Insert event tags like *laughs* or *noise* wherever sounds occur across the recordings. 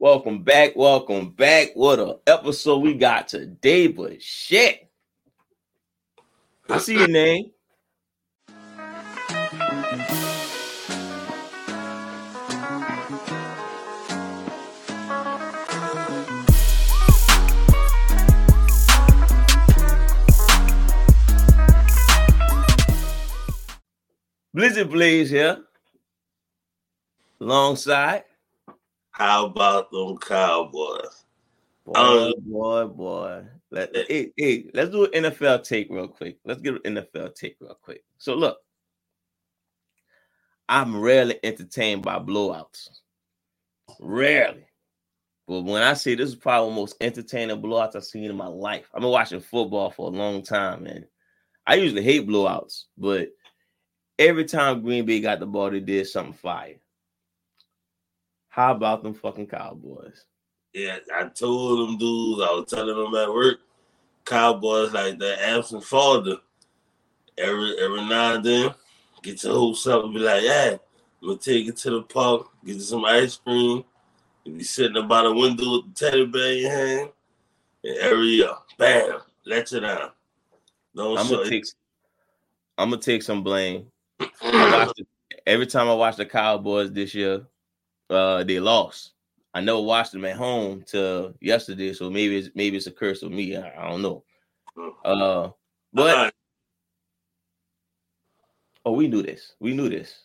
Welcome back. Welcome back. What a episode we got today, but shit. I see your name. Blizzy Blaze here. Alongside. How about them Cowboys? Boy, Um, boy, boy. Let, hey, hey, let's do an NFL take real quick. Let's get an NFL take real quick. So look, I'm rarely entertained by blowouts. Rarely. But when I say this is probably the most entertaining blowouts I've seen in my life. I've been watching football for a long time, and I usually hate blowouts, but every time Green Bay got the ball, they did something fire. How about them fucking Cowboys? Yeah, I told them dudes, I was telling them at work, Cowboys like that absent father. Every every now and then, get your whole self and be like, yeah, I'm gonna take it to the park, get you some ice cream. You be sitting by the window with the teddy bear in your hand, and every year, bam, let you down. Don't I'm gonna take I'm gonna take some blame. *clears throat* I watched it, every time I watch the Cowboys this year, uh, they lost. I never watched them at home till yesterday, so maybe it's maybe it's a curse of me. I, I don't know. Uh, but Uh, oh, we knew this. We knew this.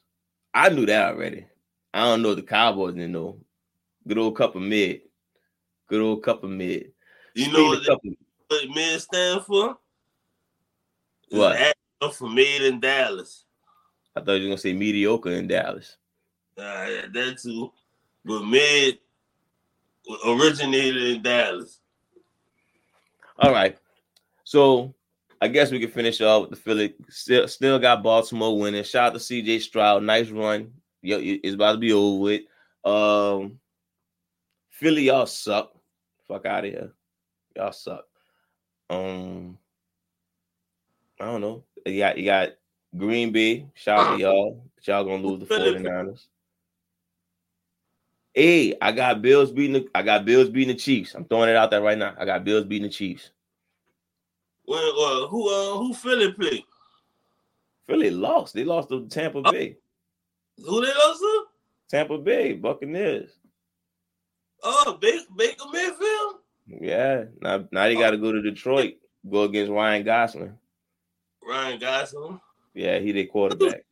I knew that already. I don't know the Cowboys didn't know. Good old cup of mid. Good old cup of mid. you know what, cup of- what men stand for? What? for made in Dallas. I thought you were gonna say mediocre in Dallas. Uh, yeah, that too. But mid originated in Dallas. All right. So I guess we can finish off with the Philly. Still, still got Baltimore winning. Shout out to CJ Stroud. Nice run. Yo, it's about to be over with. Um, Philly, y'all suck. Fuck out of here. Y'all suck. Um, I don't know. You got you got Green Bay. Shout out to y'all. But y'all gonna lose the Philly. 49ers. Hey, I got Bills beating the I got Bills beating the Chiefs. I'm throwing it out there right now. I got Bills beating the Chiefs. Well, uh, who uh, who Philly play? Philly lost. They lost to Tampa Oh. Bay. Who they lost to? Tampa Bay Buccaneers. Oh, Baker, Baker Mayfield. Yeah. Now, now they got to go to Detroit. Go against Ryan Gosling. Ryan Gosling. Yeah, he their quarterback.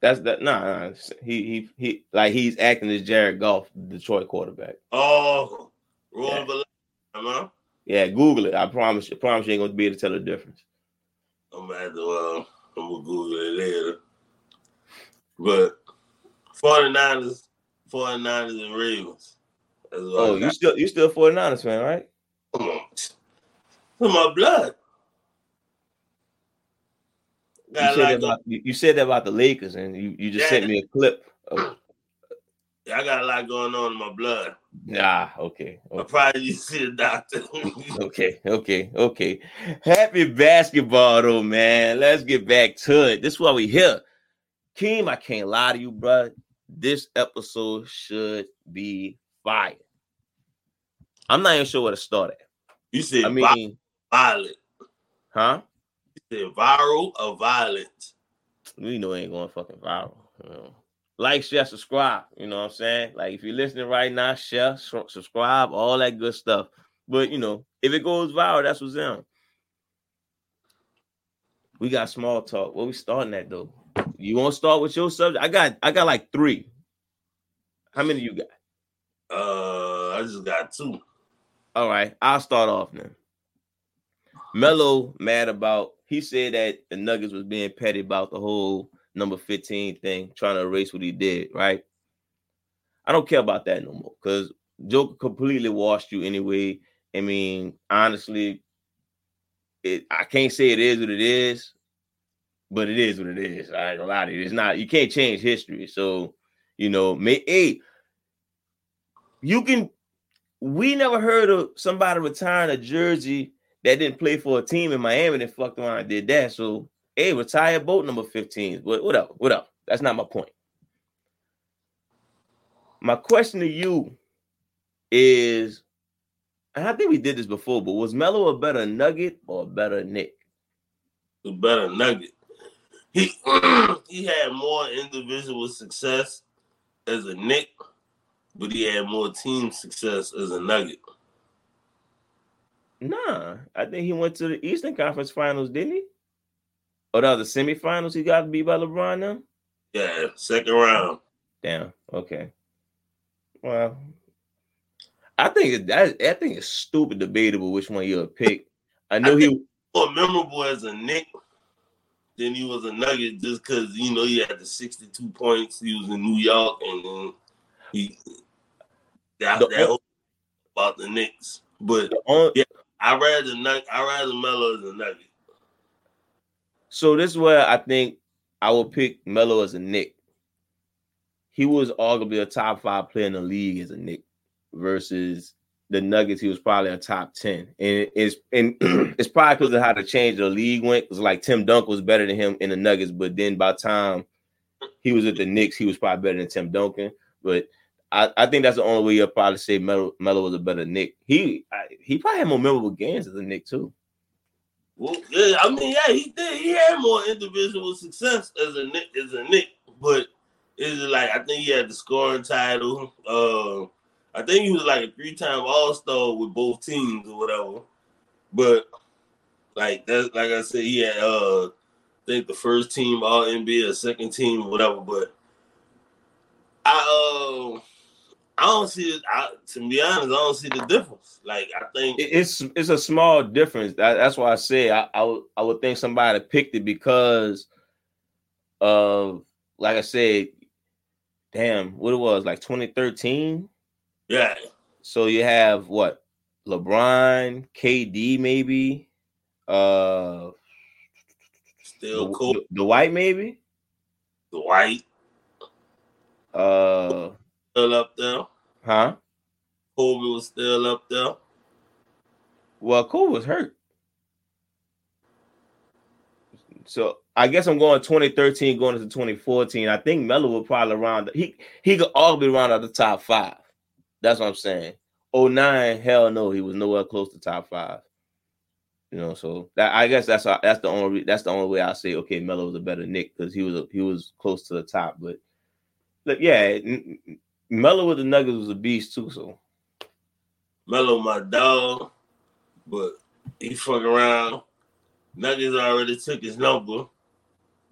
That's that. Nah, nah, he he he. Like he's acting as Jared Goff, Detroit quarterback. Oh, Yeah. Huh? Yeah, Google it. I promise. I promise you ain't gonna be able to tell the difference. I'm gonna have to. Uh, I'm gonna Google it later. But 49ers, 49ers and Ravens. Oh, you still you still 49ers fan, right? Come on. It's my blood. You said, that about, you, you said that about the Lakers, and you, you just Yeah. sent me a clip. Of, I got a lot going on in my blood. ah, okay. I probably need to see a doctor. *laughs* Okay, okay, okay. Happy basketball, though, man. Let's get back to it. This is why we here. Keem, I can't lie to you, bro. This episode should be fire. I'm not even sure where to start at. you said I mean, violent. huh? Viral or violent. We know it ain't going fucking viral. you know. Like, share, subscribe. You know what I'm saying? Like, if you're listening right now, share, su- subscribe, all that good stuff. But you know, if it goes viral, that's what's in. We got small talk. Where we starting at though? You want to start with your subject? I got, I got like three. How many you got? Uh, I just got two. All right, I'll start off then. Melo mad about he said that the Nuggets was being petty about the whole number 15 thing, trying to erase what he did, right? I don't care about that no more because Joker completely washed you anyway. I mean, honestly, it I can't say it is what it is, but it is what it is. I ain't gonna lie to you. It's not you can't change history. So, you know, may hey, you can we never heard of somebody retiring a jersey that didn't play for a team in Miami that fucked around and did that. So, hey, retire boat number 15s. But whatever, whatever. That's not my point. my question to you is, and I think we did this before, but was Melo a better Nugget or a better Knick? A better Nugget. He *clears throat* he had more individual success as a Knick, but he had more team success as a Nugget. Nah, I think he went to the Eastern Conference Finals, didn't he? Or the semifinals he got to be by LeBron now? Yeah, second round. Damn. Okay. Well, I think that I think it's stupid debatable which one you'll pick. I know I he more memorable as a Knick than he was a Nugget just because you know he had the 62 points. He was in New York and then he that, the, that about the Knicks. But only, yeah, I rather Nugget. I rather Melo as a Nugget. So this is where I think I would pick Melo as a Knick. He was arguably a top five player in the league as a Knick versus the Nuggets. He was probably a top ten, and it's and *clears throat* it's probably because of how the change the league went. Because like Tim Dunk was better than him in the Nuggets, but then by the time he was at the Knicks, he was probably better than Tim Duncan. But I, I think that's the only way you'll probably say Melo, was a better Knick. He I, he probably had more memorable games as a Knick too. Well, yeah, I mean, yeah, he did. He had more individual success as a Knick, as a Knick, but it's like I think he had the scoring title. Uh, I think he was like a three-time All-Star with both teams or whatever. But like that's like I said, he had uh, I think the first team All NBA, second team, whatever. But I uh I don't see it. I, to be honest, I don't see the difference. Like I think it's it's a small difference. That, that's why I say I, I would I would think somebody picked it because of like I said, damn, what it was like 2013. Yeah. So you have what LeBron, KD, maybe, uh, still cool. The, the white maybe. The white. Uh still up there. Huh? Kobe was still up there. Well, Kobe was hurt. So I guess I'm going 2013 going into 2014. I think Melo will probably around he he could all be around at the top five. That's what I'm saying. 09, hell no, he was nowhere close to top five. You know, so that I guess that's uh, that's the only that's the only way I say okay, Melo was a better Knick because he was a, he was close to the top. But look, yeah, Melo with the Nuggets was a beast too. So Melo, my dog, but he fuck around. Nuggets already took his number.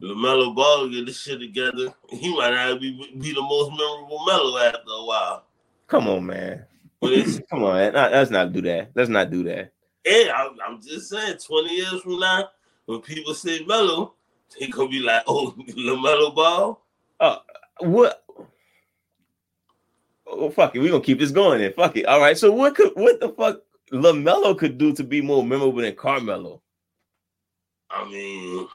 LaMelo Ball get this shit together. He might not be, be the most memorable Melo after a while. Come on, man. *laughs* Come on, man. Let's not do that. Let's not do that. Yeah, I'm, I'm just saying. Twenty years from now, when people say Melo, they gonna be like, "Oh, *laughs* LaMelo Ball." Uh, what? Oh fuck it, we gonna keep this going then. Fuck it. All right. So what could what the fuck LaMelo could do to be more memorable than Carmelo? I mean,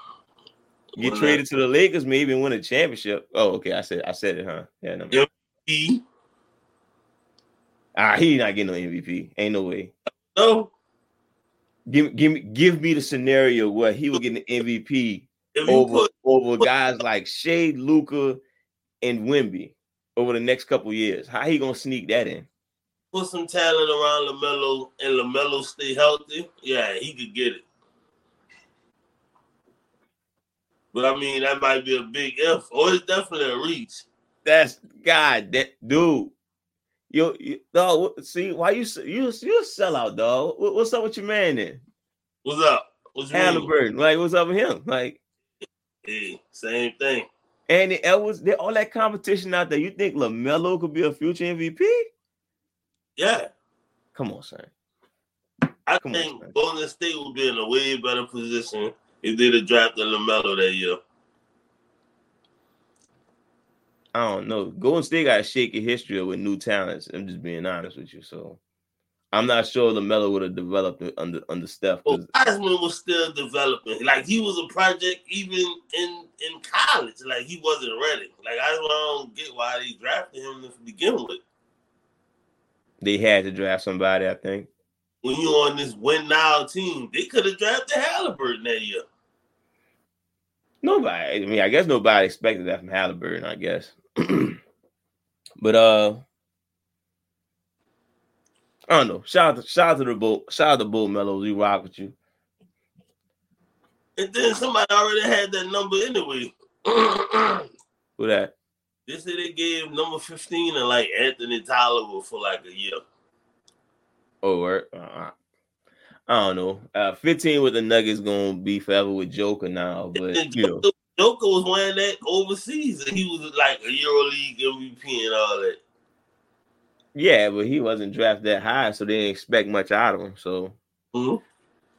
get traded to the Lakers, maybe win a championship. Oh, okay. I said I said it, huh? Yeah, no. MVP. Ah, he not getting no MVP. Ain't no way. No. Give give me give me the scenario where he would get an MVP over put, over guys like Shade, Luka, and Wemby over the next couple years. How he gonna sneak that in? Put some talent around LaMelo and LaMelo stay healthy. Yeah, he could get it. But I mean, that might be a big if, or it's definitely a reach. That's God, that dude. Yo, you, dog. See why you you you a sellout, dog? What, what's up with your man then? What's up? What's Halliburton? Like, what's up with him? Like, hey, same thing. Andy Edwards, there all that competition out there. You think LaMelo could be a future MVP? Yeah. Come on, son. I Come think on, Golden State would be in a way better position if they'd have drafted LaMelo that year. I don't know. Golden State got a shaky history with new talents. I'm just being honest with you. So I'm not sure LaMelo would have developed under under Steph. Well, Wiseman was still developing. Like he was a project even in in college. Like he wasn't ready. Like I don't get why they drafted him to begin with. They had to draft somebody, I think. When you on this win now team, they could have drafted Halliburton that year. Nobody. I mean, I guess nobody expected that from Halliburton. I guess. *clears throat* But uh, I don't know. Shout out to shout out to the bull. Shout out to Bull Mellows. We rock with you. And then somebody already had that number anyway. *clears throat* Who that? They said they gave number 15 and like Anthony Tyler for like a year. Oh, word. Uh, I don't know. Uh, 15 with the Nuggets gonna be forever with Joker now, but And you know. Joker, Joker was wearing that overseas and he was like a EuroLeague MVP and all that. Yeah, but he wasn't drafted that high, so they didn't expect much out of him. So Mhm.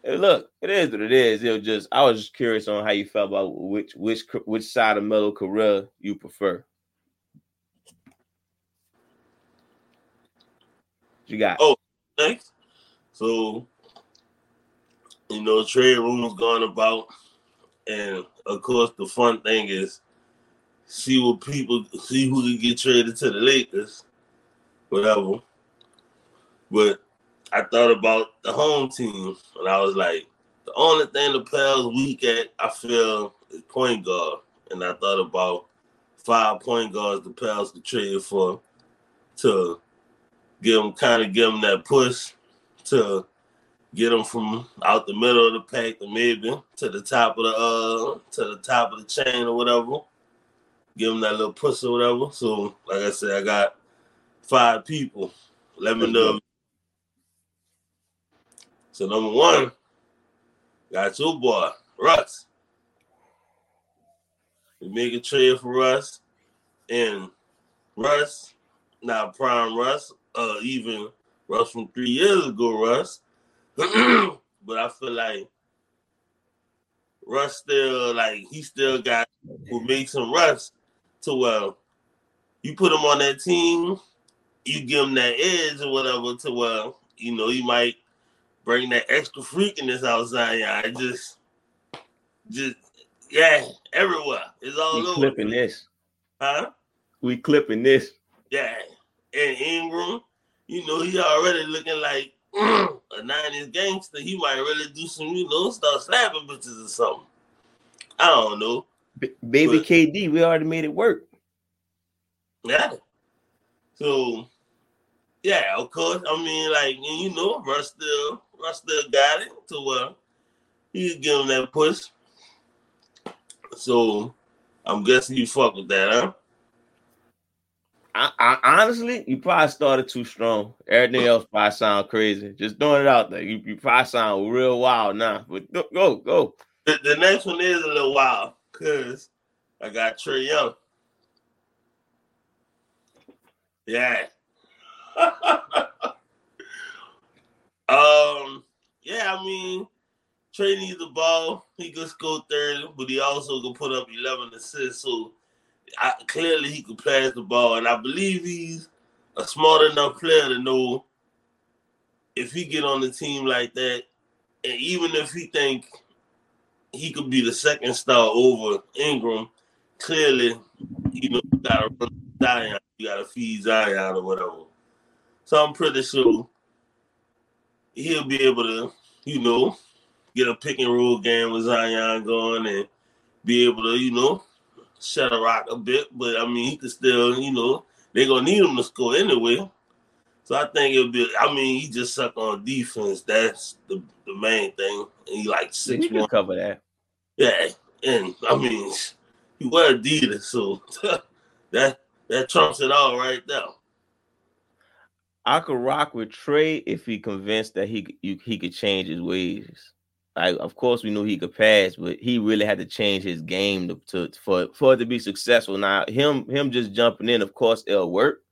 hey, look, it is what it is. It was just I was just curious on how you felt about which which which side of Melo career you prefer. You got Oh. Next. So, you know, trade rumors going about. And of course, the fun thing is see what people see who can get traded to the Lakers, whatever. But I thought about the home team, and I was like, the only thing the Pels weak at, I feel, is point guard. And I thought about five point guards the Pels could trade for to give them kind of give them that push to get them from out the middle of the pack to maybe to the top of the uh to the top of the chain or whatever. Give them that little push or whatever. So, like I said, I got five people. Let me know. So number one, got your boy Russ. We make a trade for Russ, and Russ, not prime Russ, uh, even Russ from three years ago, Russ. *clears throat* but I feel like Russ still like he still got what makes him Russ to well, you put him on that team, you give him that edge or whatever to well, you know, you might bring that extra freakiness outside. Yeah, I just just yeah, everywhere. It's all we over. clipping this. Huh? We clipping this. Yeah. And Ingram, you know, he already looking like mm, a 90s gangster. He might really do some, you know, start slapping bitches or something. I don't know. B- baby But- KD, we already made it work. Yeah. So, yeah, of course. I mean, like, and you know, Russ still, Russ still got it to where he could give him that push. So, I'm guessing you fuck with that, huh? I, I honestly, you probably started too strong. Everything else probably sound crazy. Just throwing it out there. You, you probably sound real wild now. But go, go, go. The, the next one is a little wild because I got Trae Young. Yeah. *laughs* um. Yeah, I mean, Trae needs the ball. He could score third, but he also could put up 11 assists. So I, clearly he could pass the ball, and I believe he's a smart enough player to know if he get on the team like that, and even if he think he could be the second star over Ingram. Clearly, you know, you gotta run Zion, you gotta feed Zion or whatever. So I'm pretty sure he'll be able to, you know, get a pick and roll game with Zion going and be able to, you know, shut a rock a bit. But I mean, he could still, you know, they're gonna need him to score anyway. So I think it'll be. I mean, he just suck on defense. That's the, the main thing. And he like six can cover that. Yeah, and I mean, he wear Adidas, so *laughs* that that trumps it all right there. I could rock with Trae if he convinced that he you, he could change his ways. Like, of course, we knew he could pass, but he really had to change his game to, to for for it to be successful. Now, him him just jumping in, of course, it'll work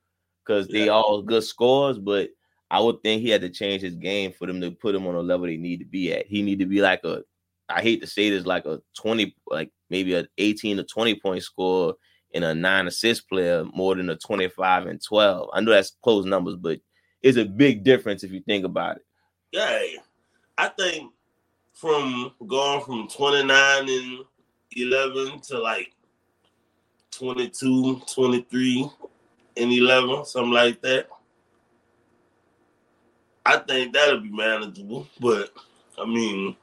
because they Yeah. all good scores. But I would think he had to change his game for them to put him on a level they need to be at. He need to be like a, I hate to say this, like a twenty, like maybe a eighteen to twenty point score and a nine assist player more than a 25 and 12. I know that's close numbers, but it's a big difference if you think about it. Yeah, I think from going from twenty nine and eleven to like 22, 23 and eleven, something like that. I think that'll be manageable, but I mean,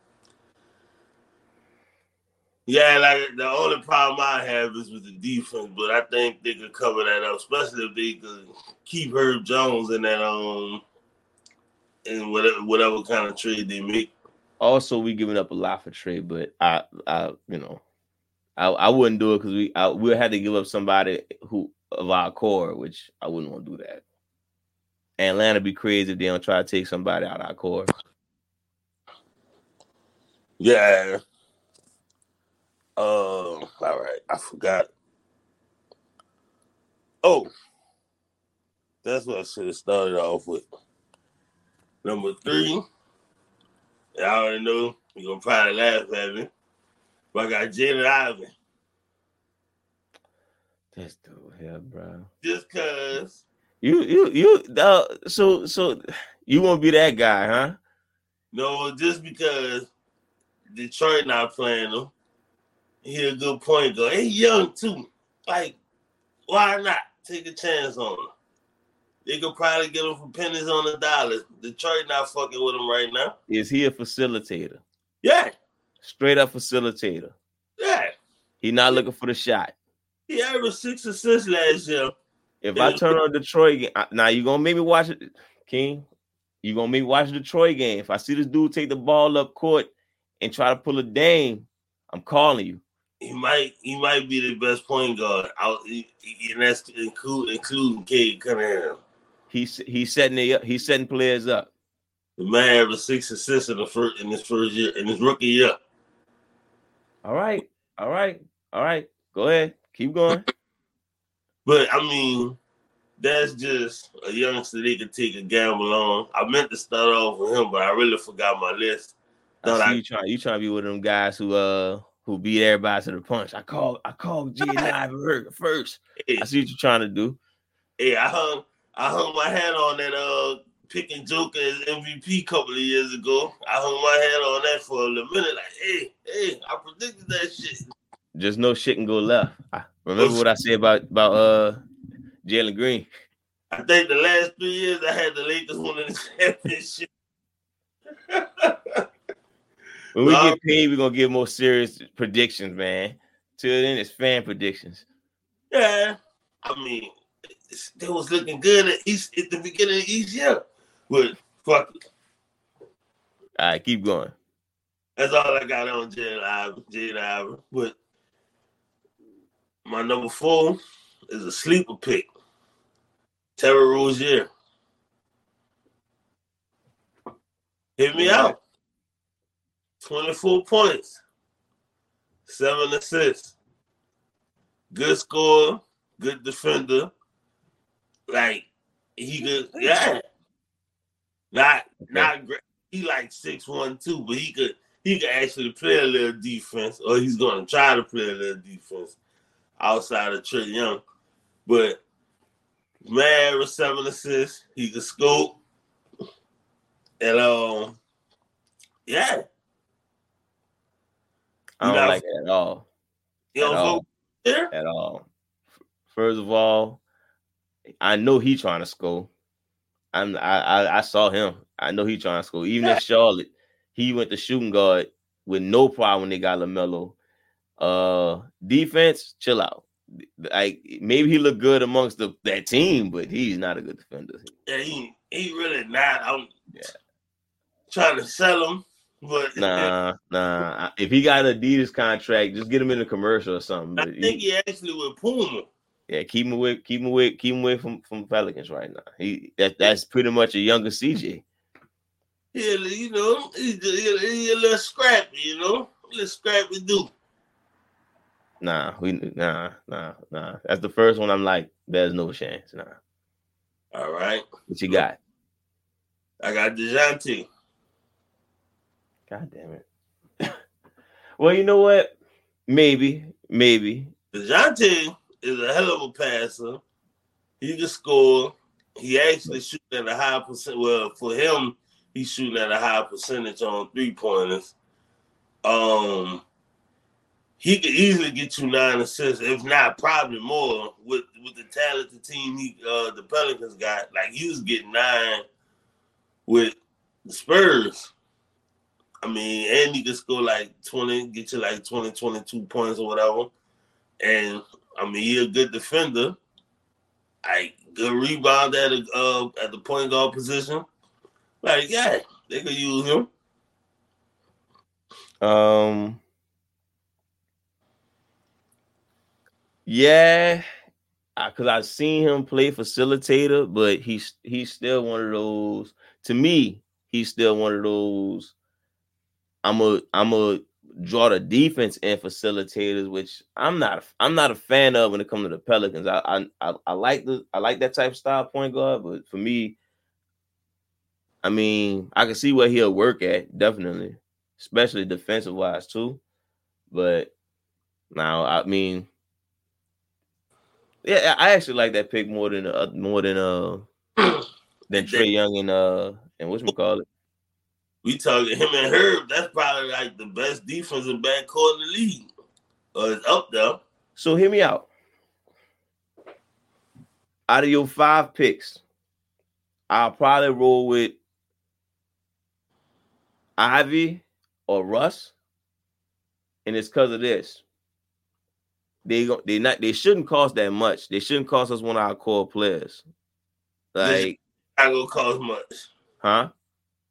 Yeah, like the only problem I have is with the defense, but I think they could cover that up, especially if they could keep Herb Jones in that um in whatever whatever kind of trade they make. Also, we giving up a lot for trade, but I, I, you know, I, I wouldn't do it because we, I, we had to give up somebody who of our core, which I wouldn't want to do that. Atlanta be crazy if they don't try to take somebody out of our core. Yeah, uh, all right, I forgot. Oh, that's what I should have started off with. Number three, y'all already know you're gonna probably laugh at me, but I got Jaden Ivey. That's dope, yeah, bro. Just cause you you you uh, so so you won't be that guy, huh? No, just because Detroit not playing him he a good point guard. He young too. Like, why not take a chance on him? They could probably get him for pennies on the dollar. Detroit not fucking with him right now. Is he a facilitator? Yeah. Straight up facilitator. Yeah. He not looking for the shot. He averaged six assists last year. If I turn on Detroit game, now you gonna make me watch it, King. You gonna make me watch the Detroit game. If I see this dude take the ball up court and try to pull a dame, I'm calling you he might he might be the best point guard out, and that's include, including Cade Cunningham. He's he's setting it up. He's setting players up. The man have a six assists in the first in his first year in his rookie year. All right, all right, all right. Go ahead, keep going. But I mean, that's just a youngster they could take a gamble on. I meant to start off with him, but I really forgot my list. I see I, you trying you trying to be one of them guys who uh who beat everybody to the punch. I called I called J Ivey *laughs* first. Hey. I see what you're trying to do. Hey, I hung I hung my hat on that uh picking Joker as MVP a couple of years ago. I hung my hat on that for a minute. Like, hey, hey, I predicted that shit. Just no shit can go left. I remember what I said about about uh Jalen Green. I think the last three years I had the Lakers winning the *laughs* championship. *laughs* When we get paid, we're gonna give more serious predictions, man. Till then, it's fan predictions. Yeah, I mean, it was looking good at East at the beginning of each year, but fuck it. All right, keep going. That's all I got on Jay Ivey. Jay Ivey. But my number four is a sleeper pick. Terry Rozier. Hit me out. 24 points, seven assists, good score, good defender. Like he could, yeah. Not not great. He like six one two, but he could he could actually play a little defense, or he's gonna try to play a little defense outside of Trae Young. But man with seven assists, he could scope. And um yeah, I don't like it at all. You at all. There? At all. First of all, I know he trying to score. I'm I, I, I saw him. I know he trying to score. Even in Charlotte, he went to shooting guard with no problem when they got LaMelo. Uh defense, chill out. Like maybe he looked good amongst the that team, but he's not a good defender. Yeah, he he really not. I'm yeah. trying to sell him but nah, nah. If he got an Adidas contract, just get him in a commercial or something. I think he, he actually with Puma. Yeah, keep him away, keep him away, keep him away from, from Pelicans right now. He that that's pretty much a younger CJ. Yeah, you know, he's a, he a little scrappy, you know, a little scrappy dude. Nah, we nah, nah, nah. That's the first one. I'm like, there's no chance. Nah. All right. What you got? I got Dejounte. God damn it. *coughs* well, you know what? Maybe, maybe. DeJounte is a hell of a passer. He can score. He actually shooting at a high percent. Well, for him, he's shooting at a high percentage on three pointers. Um, he could easily get you nine assists, if not probably more, with with the talented team he uh the Pelicans got. Like he was getting nine with the Spurs. I mean, and he can score like 20, get you like 20, 22 points or whatever. And I mean, he a good defender. Like good rebound at the uh, at the point guard position. Like, yeah, they could use him. Um Yeah, because I've seen him play facilitator, but he's he's still one of those. To me, he's still one of those. I'm a I'm a draw the defense and facilitators, which I'm not I'm not a fan of when it comes to the Pelicans. I I I like the I like that type of style point guard, but for me, I mean, I can see where he'll work at definitely, especially defensive wise too. But now, I mean, yeah, I actually like that pick more than uh, more than uh *clears throat* than Trae Young and uh and what's call it. We talking him and Herb. That's probably like the best defensive backcourt in the league. Uh, it's up there. So hear me out. Out of your five picks, I'll probably roll with Ivey or Russ, and it's because of this they they not they shouldn't cost that much. They shouldn't cost us one of our core players. Like not gonna cost much. Huh?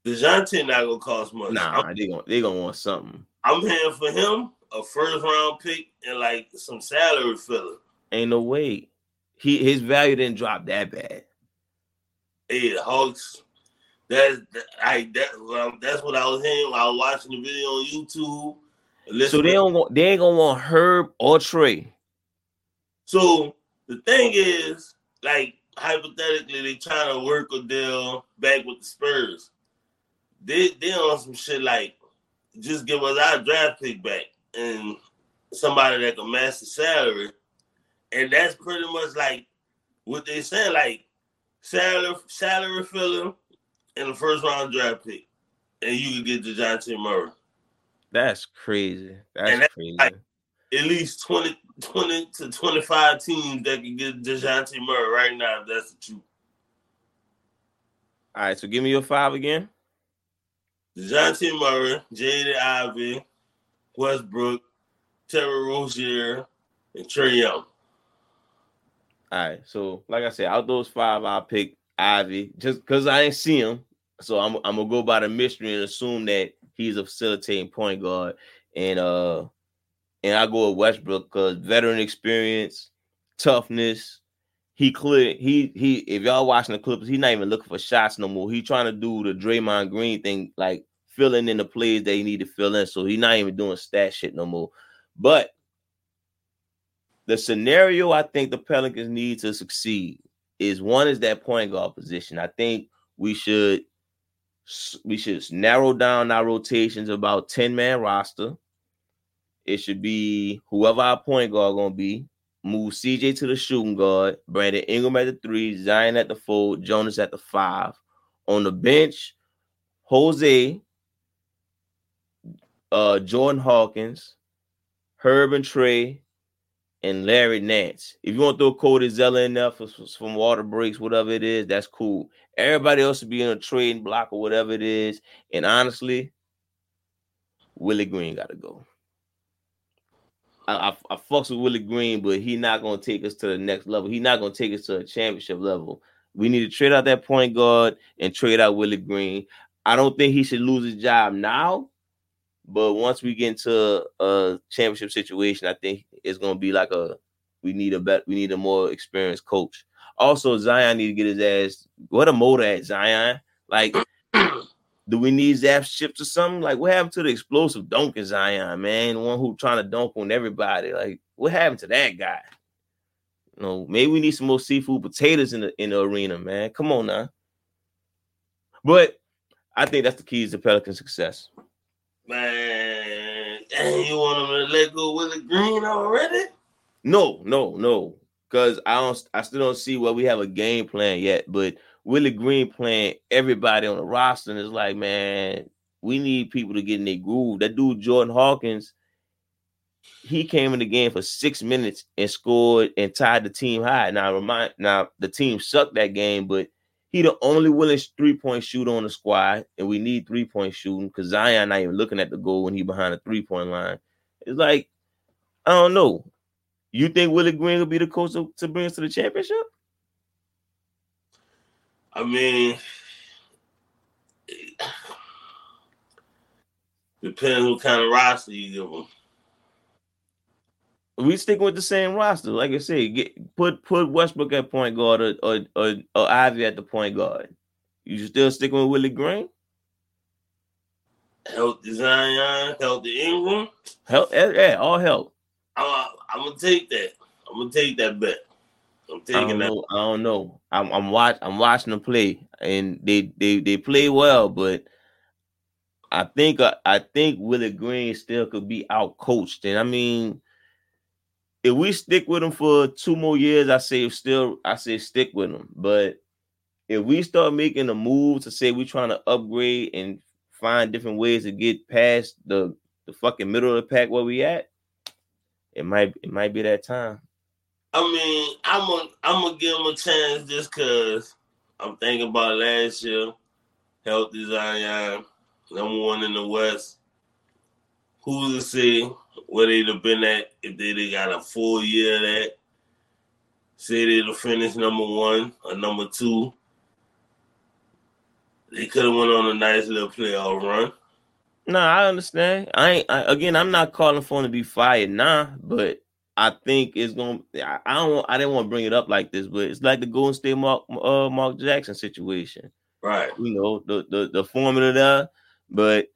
Dejounte not gonna cost much. Nah, I'm, they gonna they gonna want something. I'm paying for him a first round pick and like some salary filler. Ain't no way. He his value didn't drop that bad. Hey, the Hawks. That's I that um, that's what I was hearing while I was watching the video on YouTube so they don't want, they ain't gonna want Herb or Trey. So the thing is, like hypothetically, they trying to work a deal back with the Spurs. They they on some shit like just give us our draft pick back and somebody that can match the salary. And that's pretty much like what they said, like salary salary filling in the first round draft pick. And you can get Dejounte Murray. That's crazy. That's, that's crazy. Like at least 20, 20 to 25 teams that can get DeJounte Murray right now, if that's the truth. All right, so give me your five again. DeJounte Murray, Jaden Ivey, Westbrook, Terry Rozier, and Trae Young. All right, so like I said, out those five, I'll pick Ivey just because I ain't see him. So I'm, I'm gonna go by the mystery and assume that he's a facilitating point guard, and uh, and I go with Westbrook because veteran experience, toughness. He clear he he. If y'all watching the Clippers, he's not even looking for shots no more. He trying to do the Draymond Green thing, like filling in the plays they need to fill in. So he's not even doing stat shit no more. But the scenario I think the Pelicans need to succeed is one is that point guard position. I think we should we should narrow down our rotations about 10 man roster. It should be whoever our point guard gonna be. Move CJ to the shooting guard, Brandon Ingram at the three, Zion at the four, Jonas at the five. On the bench, Jose, uh, Jordan Hawkins, Herb and Trey, and Larry Nance. If you want to throw Cody Zeller in there for, for some water breaks, whatever it is, that's cool. Everybody else would be in a trading block or whatever it is. And honestly, Willie Green got to go. I, I, I fucks with Willie Green, but he not gonna take us to the next level. He not gonna take us to a championship level. We need to trade out that point guard and trade out Willie Green. I don't think he should lose his job now, but once we get into a championship situation, I think it's gonna be like a we need a bet we need a more experienced coach. Also, Zion need to get his ass what a motor at Zion. Like, do we need Zap ships or something? Like, what happened to the explosive dunking Zion, man? The one who trying to dunk on everybody. Like, what happened to that guy? You know, maybe we need some more seafood potatoes in the in the arena, man. Come on now. But I think that's the keys to Pelican success. Man, you want them to let go with Willie Green already? No, no, no. Because I don't I still don't see where we have a game plan yet. But Willie Green playing everybody on the roster and it's like, man, we need people to get in their groove. That dude Jordan Hawkins, he came in the game for six minutes and scored and tied the team high. Now remind now the team sucked that game, but he the only willing three point shooter on the squad, and we need three point shooting because Zion not even looking at the goal when he behind the three point line. It's like I don't know. You think Willie Green will be the coach to, to bring us to the championship? I mean, depends what kind of roster you give them. We sticking with the same roster, like I said. Get put put Westbrook at point guard or or, or, or Ivey at the point guard. You still sticking with Willie Green? Healthy Zion, healthy Ingram. Help, yeah, all help. I'm, I'm gonna take that. I'm gonna take that bet. I'm taking I don't that. know. I don't know. I'm I'm watch I'm watching them play, and they they they play well, but I think uh, I think Willie Green still could be out coached. And I mean, if we stick with him for two more years, I say still I say stick with him. But if we start making a move to say we're trying to upgrade and find different ways to get past the the fucking middle of the pack where we at, it might it might be that time. I mean, I'm gonna I'm gonna give him a chance just cause I'm thinking about last year. Healthy Zion, number one in the West. Who's to say where they'd have been at if they'd have got a full year of that? Say they'd have finished number one or number two. They could have went on a nice little playoff run. No, I understand. I ain't I, again. I'm not calling for him to be fired now, but I think it's gonna. I, I don't. I didn't want to bring it up like this, but it's like the Golden State Mark uh, Mark Jackson situation. Right. You know the the the formula there, but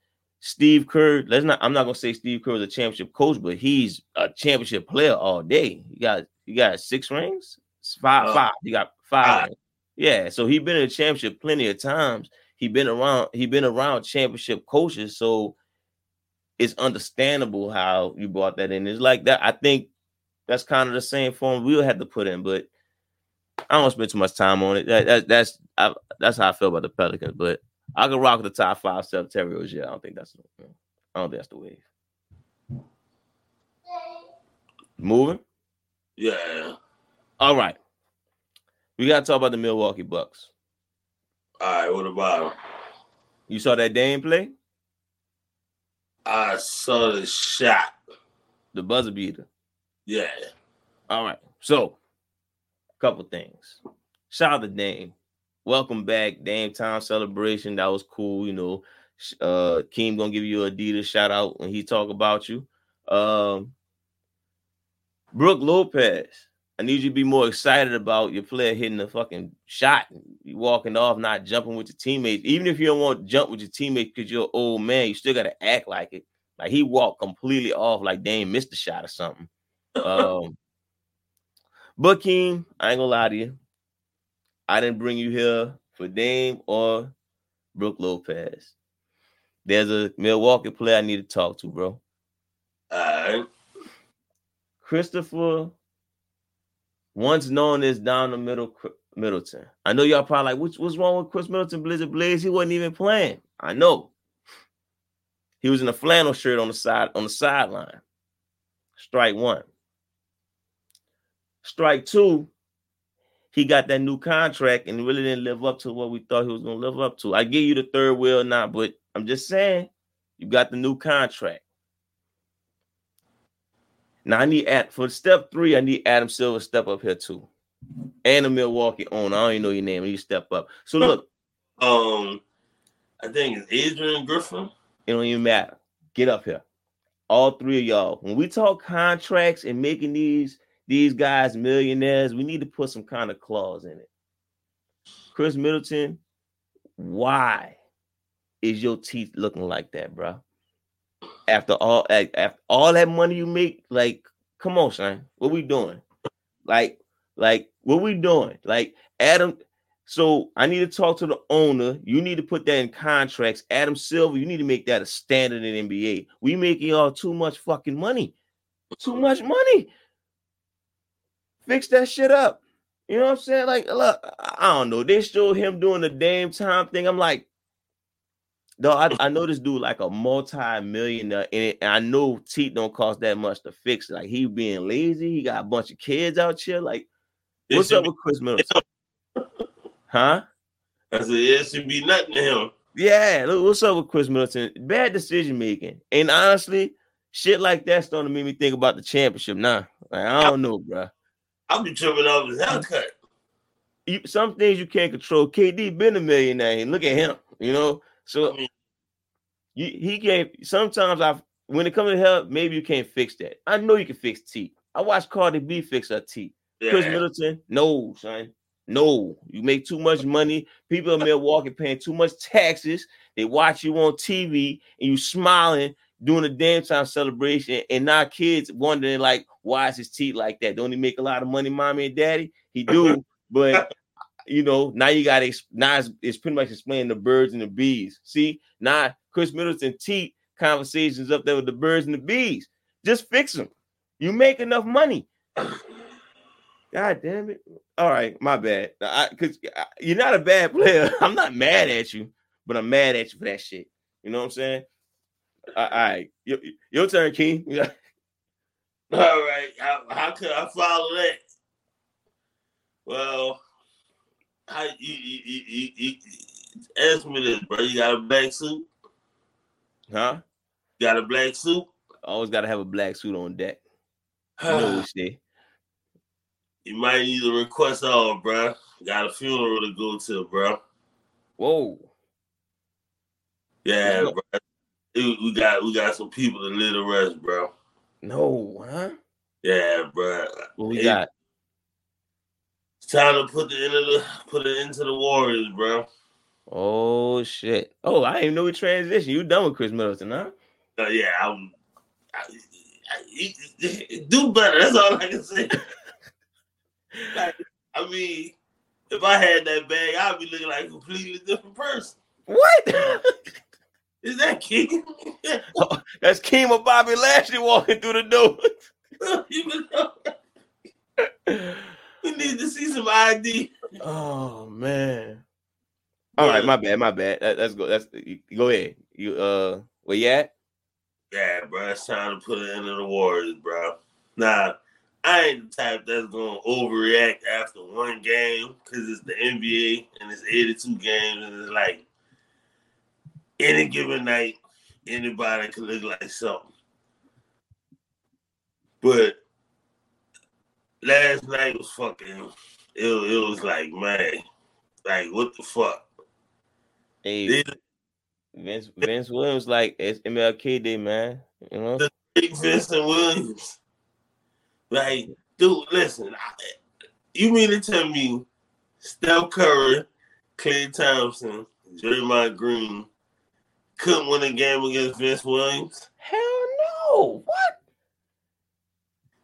Steve Kerr. Let's not. I'm not gonna say Steve Kerr is a championship coach, but he's a championship player all day. He got he got six rings, five Uh, five. He got five. rings. Yeah, so he been in a championship plenty of times. He been around. He been around championship coaches, so it's understandable how you brought that in. It's like that. I think that's kind of the same form we'll have to put in, but I don't spend too much time on it. That, that that's I, that's how I feel about the Pelicans. But I can rock with the top five Steph Terry Rozier. I don't think that's I don't think that's the wave. Moving. Yeah. All right. We gotta talk about the Milwaukee Bucks. All right. What about him? You saw that Dame play? I saw the shot. The buzzer beater. Yeah. All right. So, a couple things. Shout out to Dame. Welcome back, Dame time celebration. That was cool. You know, uh, Keem gonna give you a Adidas shout out when he talk about you. Um, Brooke Lopez. I need you to be more excited about your player hitting the fucking shot. You walking off, not jumping with your teammates. Even if you don't want to jump with your teammates because you're an old man, you still gotta act like it. Like he walked completely off, like Dame missed the shot or something. *laughs* Um, but Keem, I ain't gonna lie to you. I didn't bring you here for Dame or Brooke Lopez. There's a Milwaukee player I need to talk to, bro. All right. Christopher, once known as down the middle Middleton. I know y'all probably like, what's, what's wrong with Khris Middleton, Blizzy Blaze? He wasn't even playing. I know. He was in a flannel shirt on the side on the sideline. Strike one. Strike two, he got that new contract and really didn't live up to what we thought he was going to live up to. I give you the third wheel now, but I'm just saying, you got the new contract. Now I need at for step three, I need Adam Silver to step up here too. And a Milwaukee owner. I don't even know your name. You step up. So look, Um, I think it's Adrian Griffin. it don't even matter. Get up here. All three of y'all. When we talk contracts and making these these guys millionaires, we need to put some kind of clause in it. Khris Middleton, why is your teeth looking like that, bro? After all after all that money you make, like, come on, son. What we doing? Like, like, what we doing? Like, Adam. So I need to talk to the owner. You need to put that in contracts. Adam Silver, you need to make that a standard in NBA. We making y'all too much fucking money. Too much money. Fix that shit up. You know what I'm saying? Like, look, I don't know. They show him doing the Dame time thing. I'm like, though, I, I know this dude like a multi-millionaire, and, it, and I know teeth don't cost that much to fix. Like, he being lazy. He got a bunch of kids out here. Like, what's up with Khris Middleton? Huh? I said it should be nothing to him. Yeah, look, what's up with Khris Middleton? Bad decision making, and honestly, shit like that's starting to make me think about the championship now. Like, I don't know, bro. I'll be tripping off his haircut. You, some things you can't control. KD been a millionaire, and look at him. You know, so I mean, you, he can't. Sometimes I, when it comes to health, maybe you can't fix that. I know you can fix teeth. I watched Cardi B fix her teeth. Khris. Middleton, no, son. No, you make too much money. People in Milwaukee paying too much taxes. They watch you on TV and you smiling doing a Dame time celebration, and now kids wondering like, why is his teeth like that? Don't he make a lot of money, mommy and daddy? He *laughs* do, but you know now you got to now it's, it's pretty much explaining the birds and the bees. See now Khris Middleton teeth conversations up there with the birds and the bees. Just fix them. You make enough money. God damn it. All right, my bad. Because you're not a bad player. *laughs* I'm not mad at you, but I'm mad at you for that shit. You know what I'm saying? All right. Your, your turn, King. *laughs* All right. How, how could I follow that? Well, how you, you, you, you, you ask me this, bro. You got a black suit? Huh? You got a black suit? Always got to have a black suit on deck. *sighs* You know what they You might need a request off, bro. Got a funeral to go to, bro. Whoa. Yeah, bro. We got we got some people to live the rest, bro. No, huh? Yeah, bro. What we got? It's time to put the end of the put it into the Warriors, bro. Oh shit. Oh, I didn't know we transitioned. You done with Khris Middleton, huh? Uh, yeah, I'm. I, I, I- do better. That's all I can say. *laughs* like, I mean, if I had that bag, I'd be looking like a completely different person. What? *laughs* Is that King? *laughs* *laughs* That's Kima Bobby Lashley walking through the door. *laughs* Even though we need to see some ID. oh man. All right, my bad, my bad. That- Let's go. That's go ahead. You uh where you at? Yeah, bro, it's time to put it into the Warriors, bro. Nah, I ain't the type that's gonna overreact after one game because it's the NBA and it's 82 games and it's like any given night, anybody could look like something. But last night was fucking. It, was- it was like man, like what the fuck? Hey, These Vince Vince Williams like it's MLK Day, man. You know? the big Vincent Williams. Like, dude, listen. I, you mean to tell me Steph Curry, Klay Thompson, Draymond Green couldn't win a game against Vince Williams? Hell no. What?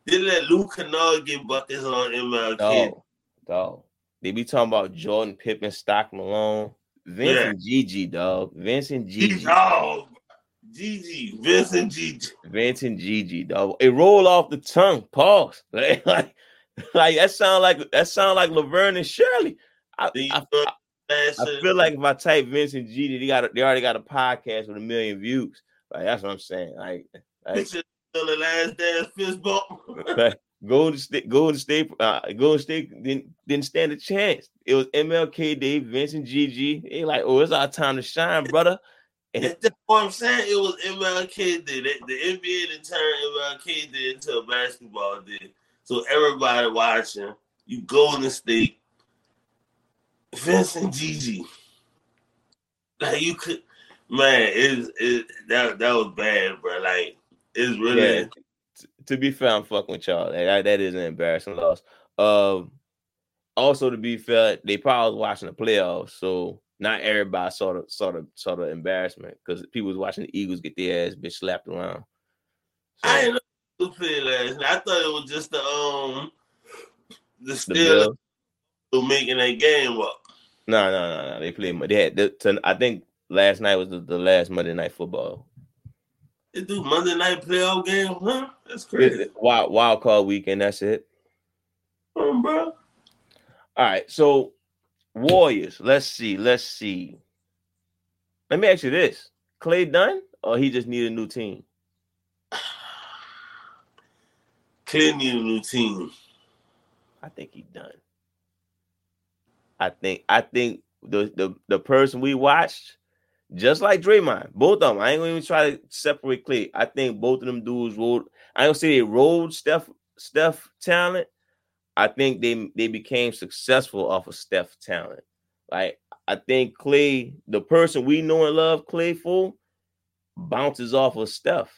Did let Luke Kennard get buckets on MLK? Dog. Dog. They be talking about Jordan Pippen, Stock Malone, Vince Yeah. and GG, dog. Vince and GG. Oh, GG, Vince and GG. Vince and GG, dog. It roll off the tongue. Pause. Like, *laughs* like, like that sound like that sound like Laverne and Shirley. I, I, I, I feel like if I type Vincent G, they got a, they already got a podcast with a million views. Like that's what I'm saying. Like, like of the last dance fist bump. *laughs* Like, Golden State, Golden State, uh, Golden State didn't didn't stand a chance. It was MLK Day, Vincent GG. They like, oh, it's our time to shine, *laughs* brother. And That's what I'm saying. It was MLK did it. The NBA didn't turn MLK did into a basketball day. So everybody watching, you Golden State, Vince and GG. Like you could, man, it, it that that was bad, bro. Like it's really yeah, t- to be fair, I'm fucking with y'all. That, that is an embarrassing loss. Um, also to be fair, they probably was watching the playoffs, so not everybody saw the sort of sort of embarrassment because people was watching the Eagles get their ass bitch slapped around. So, I didn't know last night. I thought it was just the um the the Steelers Bills. Making that game up. No, no, no, no. They played. They had. The, to, I think last night was the, the last Monday night football. They do Monday night playoff game, huh? That's crazy, Wild wild card weekend. That's it. um, bro. All right. So Warriors. Let's see. Let's see. Let me ask you this: Klay done, or he just need a new team? *sighs* Klay need a new team. I think he done. I think. I think the the the person we watched, just like Draymond, both of them. I ain't gonna even try to separate Klay. I think both of them dudes rode. I don't say they rode Steph Steph talent. I think they they became successful off of Steph talent. Like I think Klay, the person we know and love Klay for, bounces off of Steph.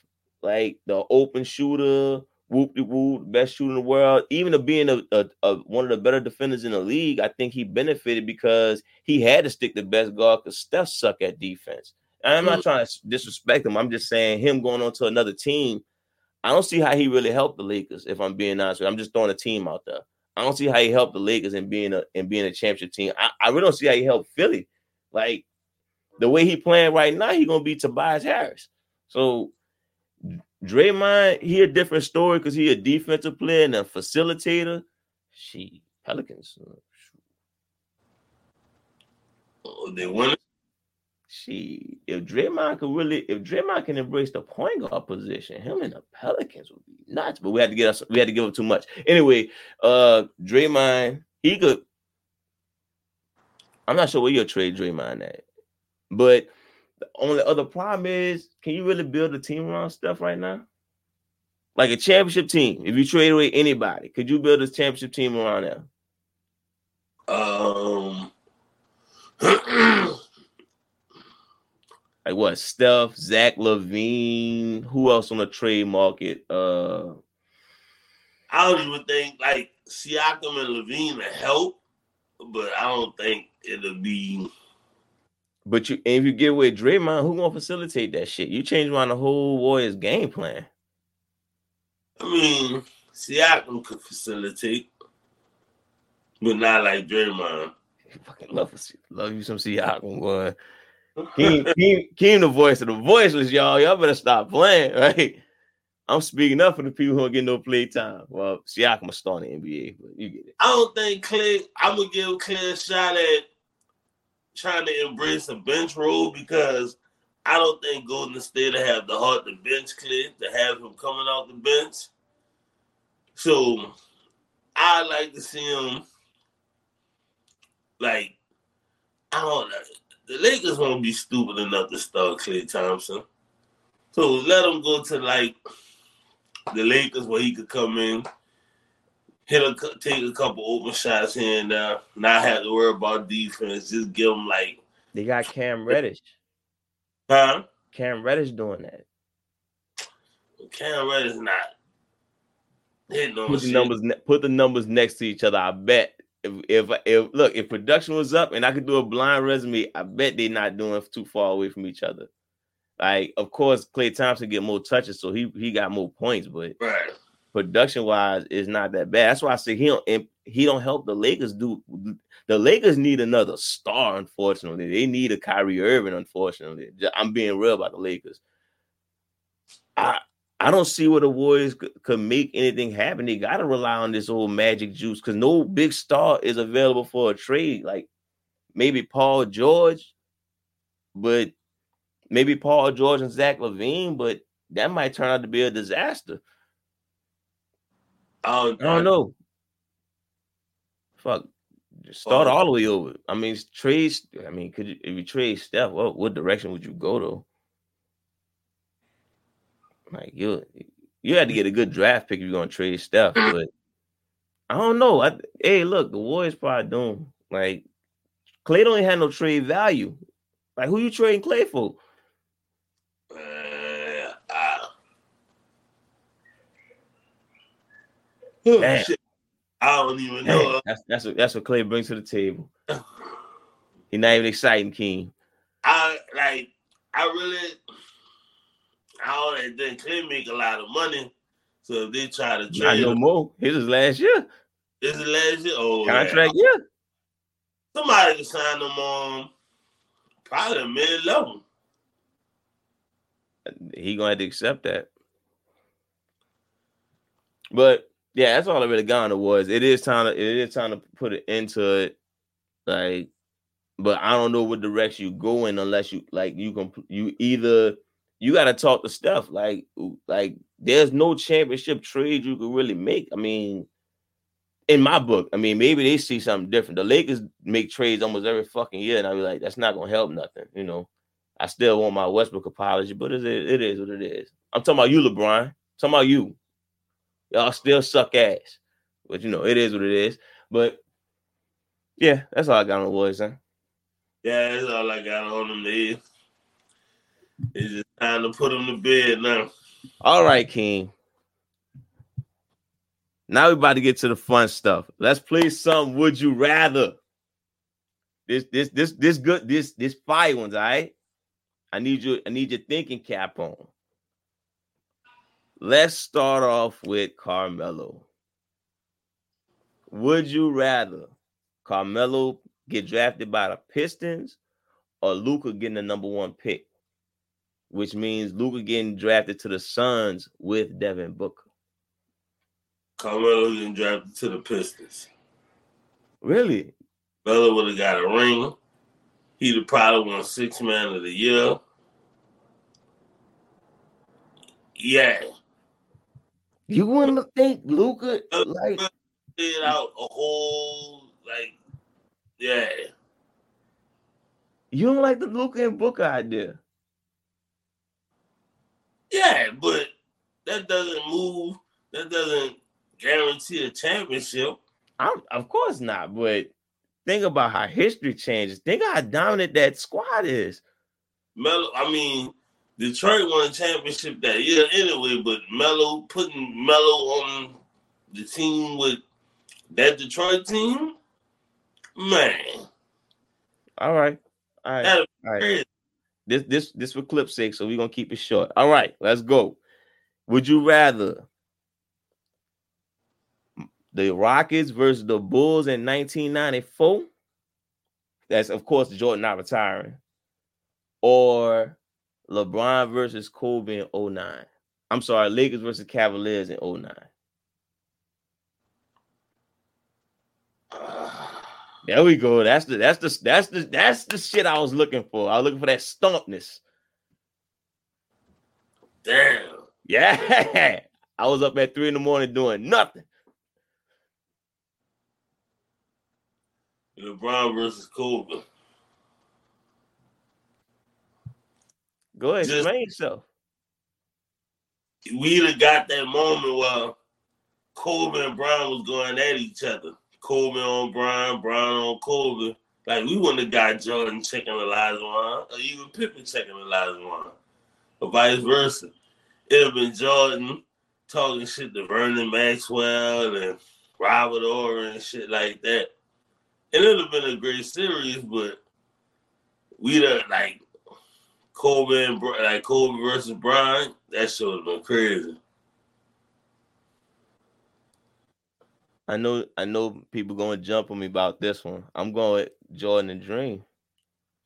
Like the open shooter, whoop de whoop, best shooter in the world. Even of being a, a, a, one of the better defenders in the league, I think he benefited because he had to stick the best guard because Steph suck at defense. And I'm not mm. trying to disrespect him. I'm just saying him going on to another team. I don't see how he really helped the Lakers. If I'm being honest, I'm just throwing a team out there. I don't see how he helped the Lakers in being a in being a championship team. I, I really don't see how he helped Philly. Like the way he playing right now, he gonna be Tobias Harris. So Draymond, he a different story because he a defensive player and a facilitator. She Pelicans. Oh, they won. She if Draymond could really, if Draymond can embrace the point guard position, him and the Pelicans would be nuts. But we had to get us, we had to give him too much. Anyway, uh Draymond, he could. I'm not sure where you'll trade Draymond at, but the only other problem is, can you really build a team around Steph right now? Like a championship team, if you trade away anybody, could you build a championship team around them? Um, like what? Steph, Zach LaVine, who else on the trade market? Uh, I don't even think like Siakam and LaVine to help, but I don't think it'll be but you if you get with Draymond, who gonna facilitate that shit? You change around the whole Warriors game plan. I mean, Siakam could facilitate, but not like Draymond. I fucking love love you some Siakam, boy. Keem, Keem, Keem, the voice of the voiceless, y'all. Y'all better stop playing, *laughs* right? I'm speaking up for the people who don't get no play time. Well, Siakam a star in the NBA, but you get it. I don't think Klay. I'm gonna give Klay a shot at trying to embrace a bench role because I don't think Golden State have the heart to bench Klay to have him coming off the bench. So I like to see him like I don't know. The Lakers won't be stupid enough to start Klay Thompson. So let him go to like the Lakers where he could come in, hit a take a couple open shots here and there, not have to worry about defense. Just give them like they got Cam Reddish. Huh? Cam Reddish doing that. Cam Reddish not hitting on put the numbers. Put the numbers next to each other. I bet if if if look if production was up and I could do a blind resume, I bet they're not doing too far away from each other. Like, of course, Klay Thompson get more touches, so he he got more points, but right production wise is not that bad. That's why I say he don't he don't help the Lakers do. The Lakers need another star. Unfortunately, they need a Kyrie Irving. Unfortunately, I'm being real about the Lakers. I I don't see where the Warriors could, make anything happen. They got to rely on this old magic juice because no big star is available for a trade. Like maybe Paul George, but maybe Paul George and Zach LaVine, but that might turn out to be a disaster. Oh, I don't, I don't know. Fuck. Just start all the way over. I mean, trade. I mean, could you if you trade Steph, what what direction would you go though? Like you, you had to get a good draft pick if you're gonna trade Steph, *coughs* but I don't know. I, hey, look, the Warriors probably doing like Klay don't have no trade value. Like who you trading Klay for? Damn. I don't even know. That's that's what that's what Klay brings to the table. He's not even exciting, King. I like. I really. I don't think Klay make a lot of money. So if they try to trade, not no more. His is last year. This is last year. Oh, contract yeah. year. Somebody can sign them on probably a mid level. He gonna have to accept that. But yeah, that's all I really got on the was. It is time to it is time to put it into it, like, but I don't know what direction you go in unless you like you can you either you got to talk to stuff like like there's no championship trade you can really make. I mean, in my book, I mean, maybe they see something different. The Lakers make trades almost every fucking year, and I'll be like, that's not gonna help nothing, you know. I still want my Westbrook apology, but it is, it is what it is. I'm talking about you, LeBron. I'm talking about you. Y'all still suck ass. But you know, it is what it is. But yeah, that's all I got on the boys, huh? Yeah, that's all I got on them. Is it's just time to put them to bed now. All right, King. Now we about to get to the fun stuff. Let's play some Would You Rather. This this this this good this this fire ones, all right? I need you, I need your thinking cap on. Let's start off with Carmelo. Would you rather Carmelo get drafted by the Pistons or Luka getting the number one pick? Which means Luka getting drafted to the Suns with Devin Booker. Carmelo getting drafted to the Pistons. Really? Melo would have got a ring. He'd have probably won six man of the year. Yeah. You wouldn't think Luka like did out a whole like yeah. You don't like the Luka and Booker idea. Yeah, but that doesn't move. That doesn't guarantee a championship. I'm, of course not, but think about how history changes. Think how dominant that squad is. Melo, I mean, Detroit won a championship that year anyway, but Melo putting Melo on the team with that Detroit team, man. All right. All right. All right. This this this for clip sake, so we're gonna keep it short. All right, let's go. Would you rather the Rockets versus the Bulls in 1994? That's of course Jordan not retiring. Or LeBron versus Kobe in 09. I'm sorry, Lakers versus Cavaliers in 09. *sighs* There we go. That's the that's the that's the that's the shit I was looking for. I was looking for that stumpness. Damn. Yeah. *laughs* I was up at three in the morning doing nothing. LeBron versus Kobe. Go ahead, Just, explain yourself. We'd have got that moment where Kobe and Bron was going at each other. Kobe on Bron, Bron on Kobe. Like we wouldn't have got Jordan checking Olajuwon, or even Pippen checking Olajuwon, or vice versa. It'd have been Jordan talking shit to Vernon Maxwell and Robert Horry and shit like that. And it'd have been a great series, but we'd have like Kobe and like Kobe versus Bryant, that should have been crazy. I know I know people gonna jump on me about this one. I'm going with Jordan and Dream.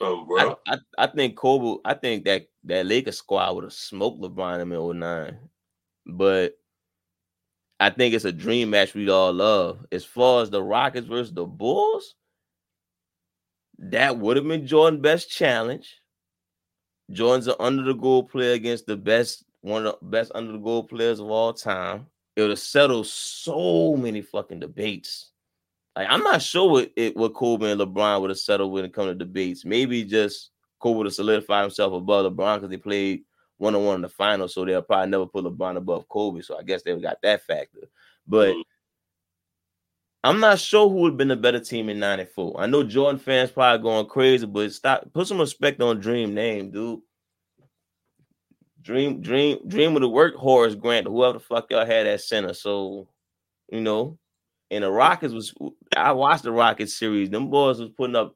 Oh, bro. I, I, I think Kobe, I think that that Lakers squad would have smoked LeBron in 09. But I think it's a dream match we all love. As far as the Rockets versus the Bulls, that would have been Jordan's best challenge. Jordan's an under the goal player against the best, one of the best under the goal players of all time. It would have settled so many fucking debates. Like I'm not sure what it what Kobe and LeBron would have settled when it comes to debates. Maybe just Kobe would have solidified himself above LeBron because they played one on one in the final, so they'll probably never put LeBron above Kobe. So I guess they got that factor. But mm-hmm. I'm not sure who would have been a better team in 94. I know Jordan fans probably going crazy, but stop put some respect on Dream name, dude. Dream, Dream, Dream would the worked Horace Grant, whoever the fuck y'all had at center. So, you know, and the Rockets was I watched the Rockets series. Them boys was putting up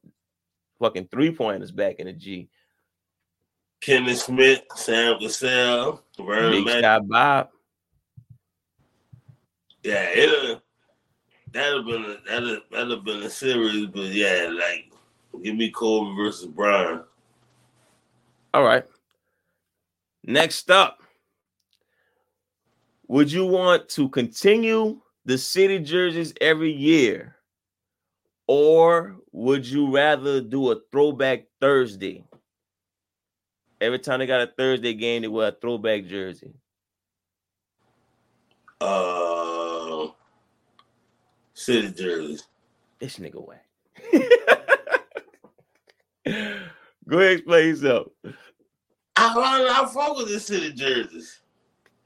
fucking three pointers back in the G. Kenny Smith, Sam Cassell, Big Shot Bob. Yeah, it uh, that'd have been a that'd that'd have been a series, but yeah, like give me Kobe versus Bron. All right. Next up, would you want to continue the city jerseys every year, or would you rather do a throwback Thursday? Every time they got a Thursday game, they wear a throwback jersey. Uh City jerseys. This nigga whack. *laughs* Go ahead, explain yourself. I run. I fuck with the city jerseys.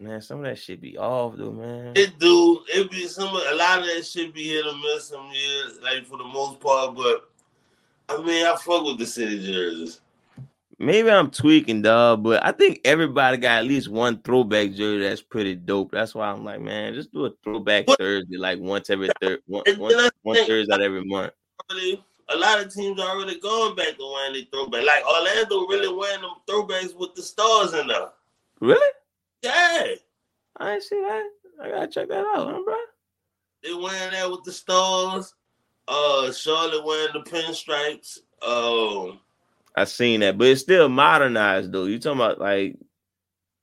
Man, some of that shit be off though, man. It do. It be some a lot of that shit be hit or miss some years, like for the most part. But I mean, I fuck with the city jerseys. Maybe I'm tweaking, dog, but I think everybody got at least one throwback jersey that's pretty dope. That's why I'm like, man, just do a throwback what? Thursday, like once every third, one, once, one Thursday out every month. A lot of teams are already going back to wearing the throwback. Like Orlando really wearing them throwbacks with the stars in them. Really? Yeah. I ain't see that. I gotta check that out, huh, bro. They wearing that with the stars. Uh, Charlotte wearing the pinstripes. Um, I seen that, but it's still modernized though. You talking about like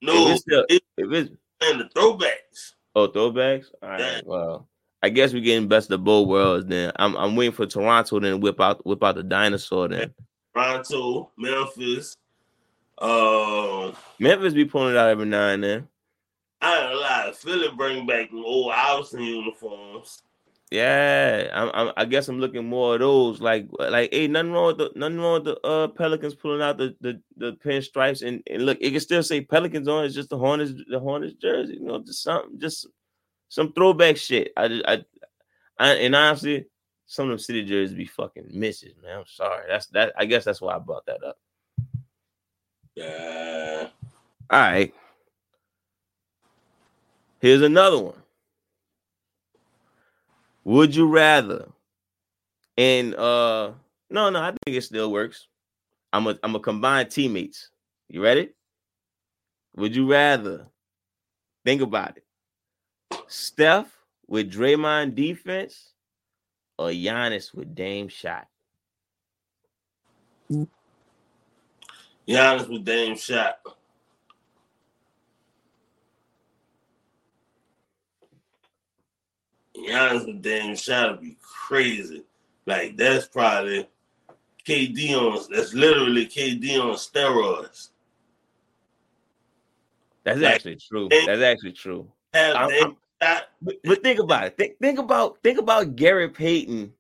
no? If it's still, if it's and the throwbacks. Oh, throwbacks. All right. Yeah. Well, I guess we're getting best of both worlds. Then I'm I'm waiting for Toronto then whip out whip out the dinosaur then. Toronto, Memphis, um, Memphis be pulling it out every now and then. I ain't a lot. Philly bring back old Austin uniforms. Yeah, I'm, I'm, i guess I'm looking more of those. Like, like, hey, nothing wrong with the nothing wrong with the uh, Pelicans pulling out the the, the pinstripes and, and look, it can still say Pelicans on. It's just the Hornets, the Hornets jersey. You know, just something, just some throwback shit. I, just, I, I, and honestly, some of them city jerseys be fucking misses, man. I'm sorry. That's that. I guess that's why I brought that up. Yeah. All right. Here's another one. Would you rather? And uh no, no, I think it still works. I'm a I'm a combined teammates. You ready? Would you rather think about it? Steph with Draymond defense or Giannis with Dame shot? Giannis with Dame shot. Giannis with Dame shot would be crazy. Like that's probably KD on. That's literally KD on steroids. That's like, actually true. That's actually true. I'm, I'm, but, but think about it. Think, think about think about Gary Payton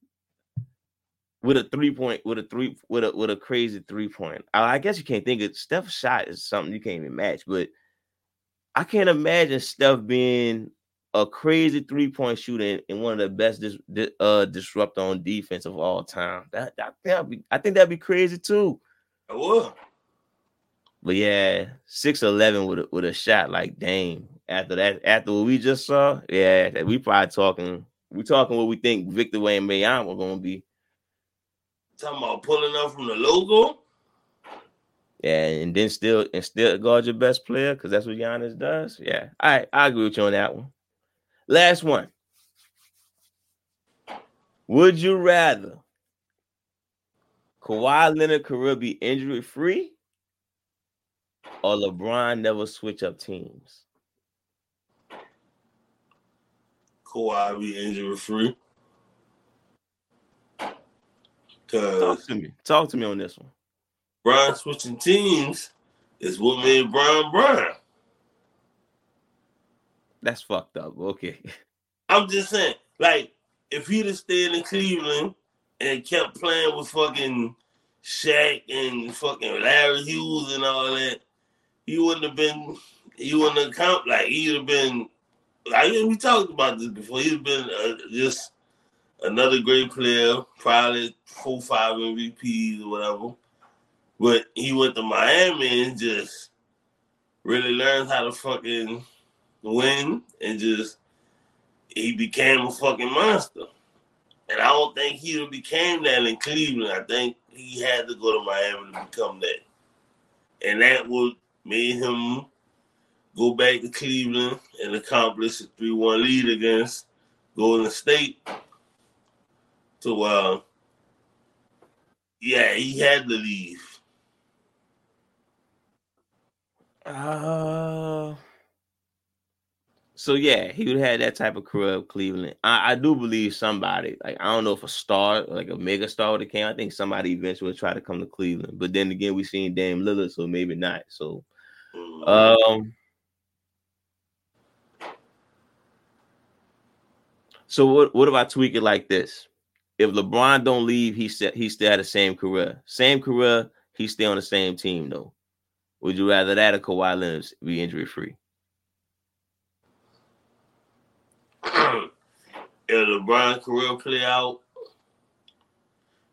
with a three point with a three with a with a crazy three point. I, I guess you can't think of Steph's shot is something you can't even match, but I can't imagine Steph being a crazy three point shooter and one of the best dis, uh disrupt on defense of all time. That that that'd be I think that'd be crazy too. I would. But yeah, six eleven with a, with a shot like Dame. After that, after what we just saw, yeah, we probably talking. We talking what we think Victor Wembanyama gonna be. Talking about pulling up from the logo. Yeah, and then still and still guard your best player because that's what Giannis does. Yeah, I I agree with you on that one. Last one. Would you rather Kawhi Leonard career be injury free or LeBron never switch up teams? Kawhi be injury free. Talk to me. Talk to me on this one. Bron switching teams is what made Bron Bron. That's fucked up. Okay. *laughs* I'm just saying, like, if he'd have stayed in Cleveland and kept playing with fucking Shaq and fucking Larry Hughes and all that, he wouldn't have been. He wouldn't have come like he'd have been. Like we talked about this before. He'd have been uh, just another great player, probably four, five MVPs or whatever. But he went to Miami and just really learned how to fucking win and just he became a fucking monster. And I don't think he became that in Cleveland. I think he had to go to Miami to become that. And that would made him go back to Cleveland and accomplish a 3-1 lead against Golden State so uh yeah, he had to leave. Uh so yeah, he would have had that type of career of Cleveland. I, I, do believe somebody, like I don't know if a star, like a mega star would have came. I think somebody eventually would try to come to Cleveland. But then again, we seen Dame Lillard, so maybe not. So mm-hmm. um So what what if I tweak it like this? If LeBron don't leave, he said he still had the same career. Same career, he stay on the same team though. Would you rather that or Kawhi Leonard be injury free? *coughs* if LeBron career play out,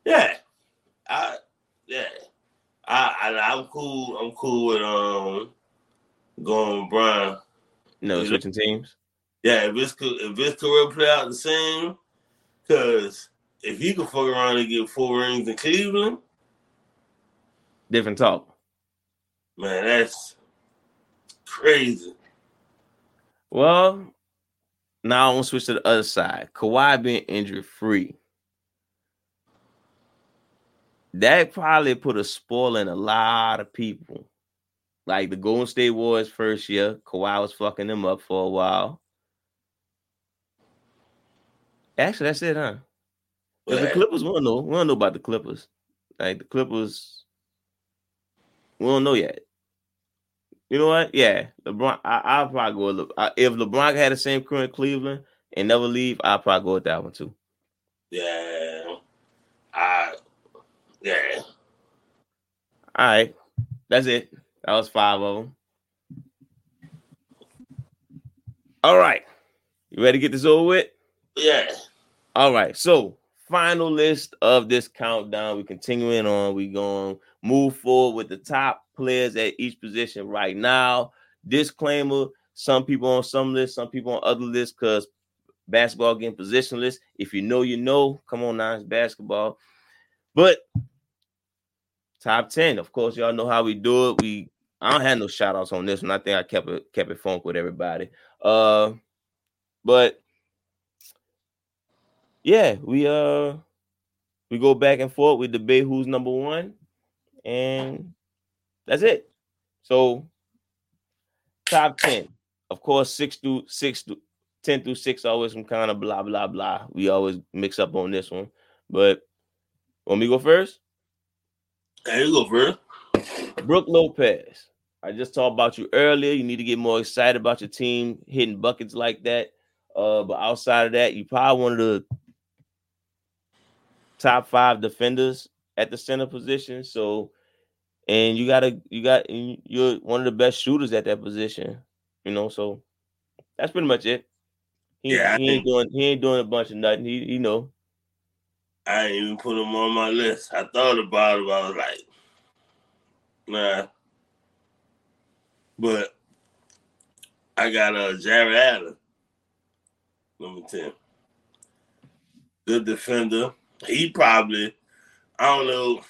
yeah, I yeah, I, I I'm cool. I'm cool with um going with Bron. No, switching teams. Yeah, if it's if his career play out the same, because if he could fuck around and get four rings in Cleveland, Different talk. man, that's crazy. Well, now I want to switch to the other side. Kawhi being injury free. That probably put a spoil in a lot of people. Like the Golden State Warriors first year, Kawhi was fucking them up for a while. Actually, that's it, huh? 'Cause the Clippers, we don't know. We don't know about the Clippers. Like the Clippers, we don't know yet. You know what? Yeah, LeBron. I, I'll probably go. With Le, I, if LeBron had the same career in Cleveland and never leave, I'll probably go with that one too. yeah, I yeah. All right, that's it. That was five of them. All right, you ready to get this over with? Yeah. All right, so final list of this countdown. We continuing on. We going move forward with the top players at each position right now. Disclaimer: Some people on some lists, some people on other lists, because basketball getting positionless. If you know, you know. Come on now, it's basketball. But top ten, of course, y'all know how we do it. We I don't have no shout outs on this one. I think I kept it kept it funk with everybody. Uh, but yeah, we uh we go back and forth. We debate who's number one, and that's it. So top ten, of course, six through six through ten through six, always some kind of blah blah blah. We always mix up on this one, but want me to go first? Hey, you go first. Brook Lopez. I just talked about you earlier. You need to get more excited about your team hitting buckets like that. Uh, but outside of that, you probably one of the top five defenders at the center position. So, and you gotta, you got, you're one of the best shooters at that position. You know, so that's pretty much it. He, Yeah, I he ain't doing, he ain't doing a bunch of nothing. He, you know, I ain't even put him on my list. I thought about it, I was like, nah. But I got uh, Jarrett Allen, number 10. Good defender. He probably, I don't know,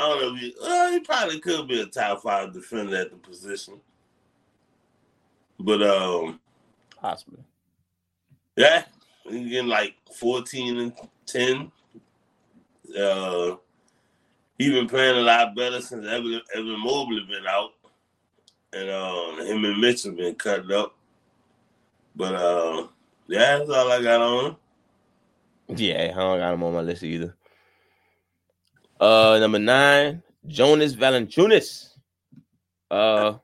I don't know if he, uh, he probably could be a top five defender at the position. But um, possibly. yeah, he getting like 14 and 10. Uh, he's been playing a lot better since Evan, Evan Mobley been out. And um, him and Mitchell been cut up. But uh, yeah, that's all I got on him. Yeah, I don't got him on my list either. Uh, number nine, Jonas Valanciunas. Uh,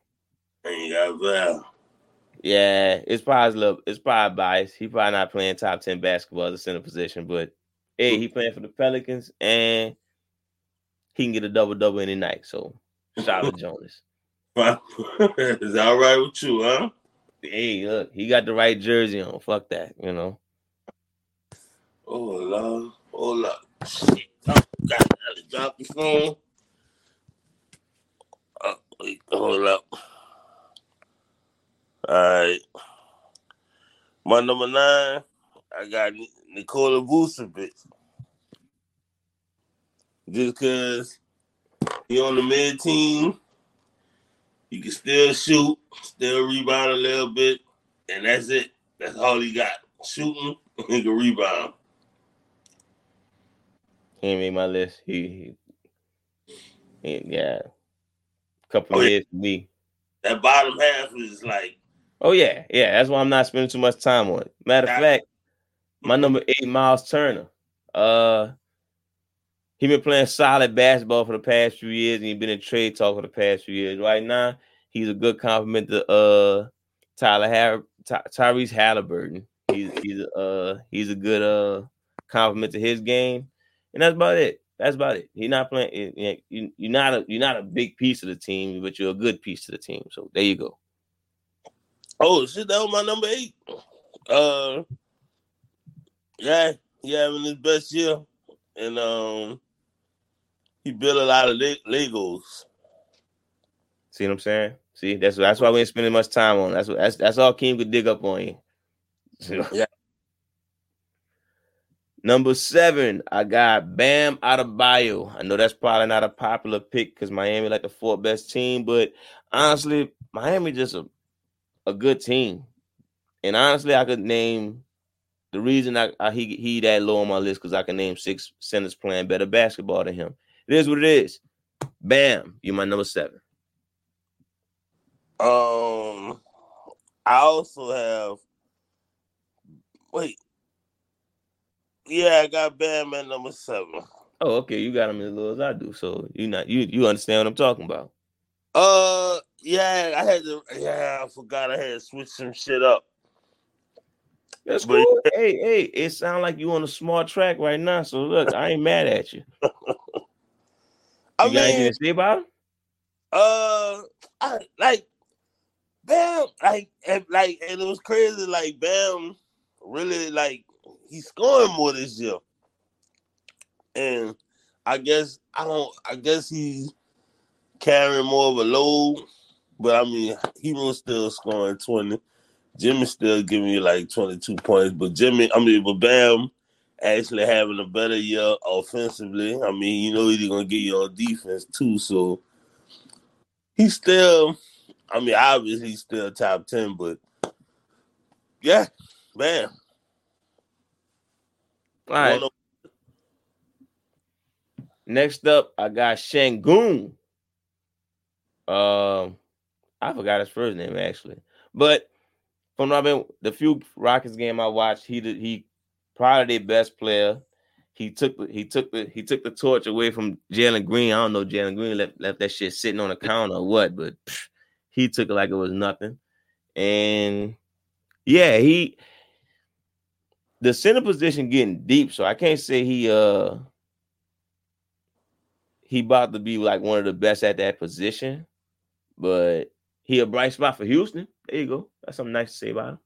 got Val. yeah, it's probably a little, it's probably biased. He probably not playing top ten basketball at the center position, but hey, he playing for the Pelicans and he can get a double double any night. So shout out to Jonas. *laughs* Is that all right with you, huh? Hey, look, he got the right jersey on. Fuck that, you know. Oh, Lord. Oh, Lord. God, to drop the phone. Oh, wait, hold up. All right. My number nine, I got Ni- Nikola Vucevic. Just because he on the mid team, he can still shoot, still rebound a little bit, and that's it. That's all he got. Shooting, *laughs* he can rebound. He made my list. He, he, yeah, couple Oh, of yeah. years for me. That bottom half is like Oh yeah, yeah. That's why I'm not spending too much time on it. Matter of fact, my number eight, Miles Turner. Uh, he been playing solid basketball for the past few years, and he been in trade talk for the past few years. Right now, he's a good compliment to uh Tyler Har- Ty- Tyrese Halliburton. He's he's he's a uh, he's a good uh compliment to his game, and that's about it. That's about it. He's not playing. You, you're not a you're not a big piece of the team, but you're a good piece to the team. So there you go. Oh shit, that was my number eight. Uh, yeah, he having his best year, and um, he built a lot of Legos. See what I'm saying? See, that's that's why we ain't spending much time on. That's what that's that's all Keem could dig up on you. *laughs* yeah. Number seven, I got Bam Adebayo. I know that's probably not a popular pick because Miami like the fourth best team, but honestly, Miami just a, a good team. And honestly, I could name the reason I, I he he that low on my list because I can name six centers playing better basketball than him. It is what it is. Bam, you my number seven. Um, I also have. Wait. Yeah, I got Bam at number seven. Oh, okay. You got him as low as I do, so you not you you understand what I'm talking about. Uh, yeah, I had to. Yeah, I forgot I had to switch some shit up. That's but, cool. hey, hey, it sounds like you on a smart track right now. So look, I ain't mad at you. *laughs* you I got mean, to say about him? Uh, I like Bam, like, and, like, and it was crazy. Like, Bam, really, like, he's scoring more this year, and I guess I don't. I guess he's carrying more of a load, but I mean, he was still scoring twenty. Jimmy still giving you like twenty two points, but Jimmy, I mean, but Bam actually having a better year offensively. I mean, you know he's gonna get you on defense too, so he's still I mean, obviously he's still top ten, but yeah, man. All right. Next up, I got Sengun. Um, I forgot his first name actually, but from mean, the few Rockets game I watched, he did he probably their best player. He took the he took the he took the torch away from Jalen Green. I don't know Jalen Green left left that shit sitting on the counter or what, but psh, he took it like it was nothing. And yeah, he the center position getting deep, so I can't say he uh he about to be like one of the best at that position, but he a bright spot for Houston. There you go. That's something nice to say about him.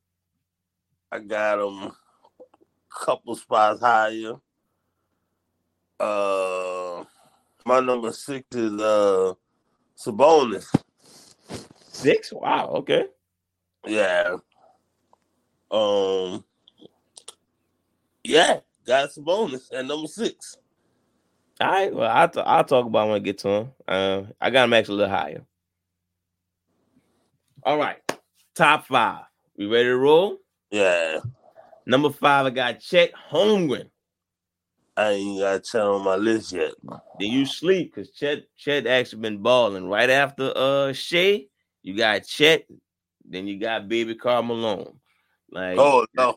I got him a couple spots higher. Uh my number six is uh Sabonis. Six? Wow. Okay. Yeah. Um. Yeah, got Sabonis at number six. All right. Well, I'll, t- I'll talk about when I get to him. Uh, I got him actually a little higher. All right. Top five. We ready to roll? Yeah. Number five, I got Chet Holmgren. I ain't got Chet on my list yet. Then you sleep because Chet Chet actually been balling right after uh Shai. You got Chet, then you got Baby Karl Malone. Like, oh no,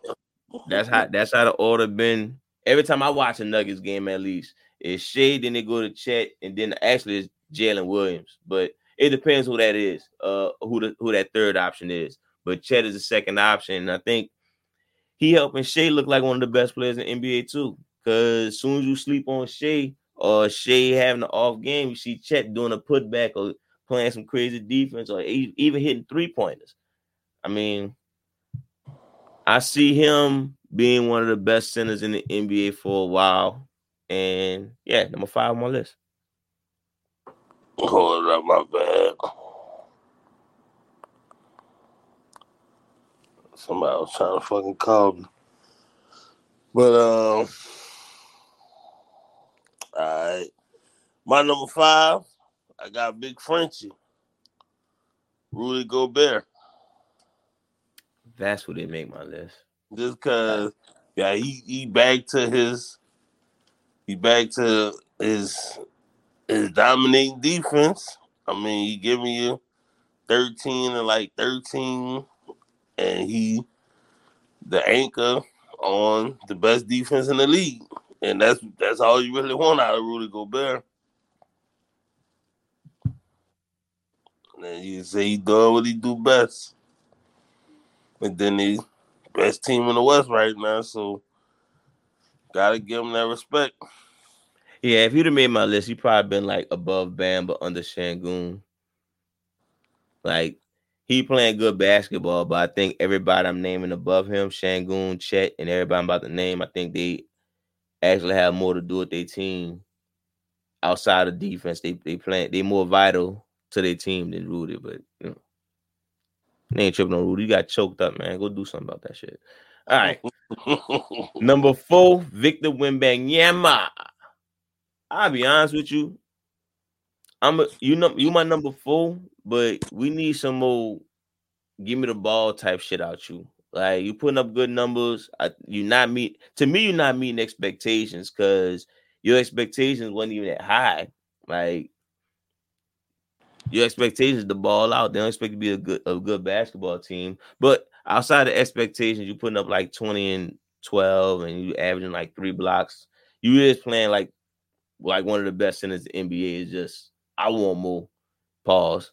that's how that's how the order been. Every time I watch a Nuggets game, at least it's Shai, then they go to Chet, and then actually it's Jalen Williams. But it depends who that is, uh, who the who that third option is. But Chet is the second option, and I think he helping Shai look like one of the best players in NBA too. Cause as soon as you sleep on Shai or Shai having an off game, you see Chet doing a putback or playing some crazy defense or even hitting three pointers. I mean, I see him being one of the best centers in the NBA for a while. And yeah, number five on my list. Hold up, my bad. Somebody was trying to fucking call me. But um, all right. My number five I got Big Frenchie. Rudy Gobert. That's what they make my list. Just cause yeah, he he back to his he back to his his dominating defense. I mean, he giving you 13 and like 13, and he the anchor on the best defense in the league. And that's that's all you really want out of Rudy Gobert. And you say he doing what he do best. And then he best team in the West right now. So gotta give him that respect. Yeah, if you'd have made my list, he probably been like above Bam, but under Sengun. Like he playing good basketball, but I think everybody I'm naming above him, Sengun, Chet, and everybody I'm about to name, I think they actually have more to do with their team outside of defense. They they play they more vital to their team than Rudy, but you know. They ain't tripping on Rudy. You got choked up, man. Go do something about that shit. All right. *laughs* Number four, Victor Wembanyama. I'll be honest with you. I'm a, you know you my number four, but we need some more give me the ball type shit out you. Like you putting up good numbers. I, you not meet to me, you're not meeting expectations because your expectations wasn't even that high. Like your expectations to ball out. They don't expect to be a good a good basketball team. But outside of expectations, you putting up like 20 and 12 and you averaging like three blocks. You is playing like like one of the best centers in the NBA. Is just I want more. Pause.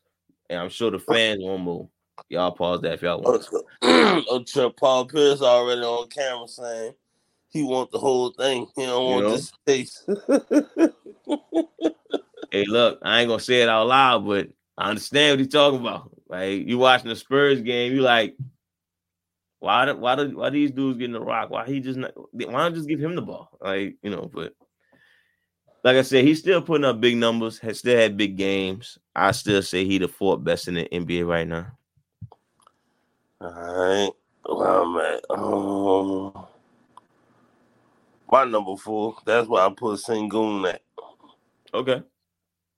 And I'm sure the oh. fans want more. Y'all pause that if y'all want. *clears throat* oh, Paul Pierce already on camera saying he want the whole thing. He don't want you know? this taste. *laughs* hey, look, I ain't gonna say it out loud, but I understand what he's talking about. Like you watching the Spurs game, you like, why? Why? Do, why these dudes getting the rock? Why he just not? Why don't just give him the ball? Like you know, but like I said, he's still putting up big numbers. Has still had big games. I still say he the fourth best in the NBA right now. All right. Well, man. Um, my number four. That's why I put Sengun at. Okay.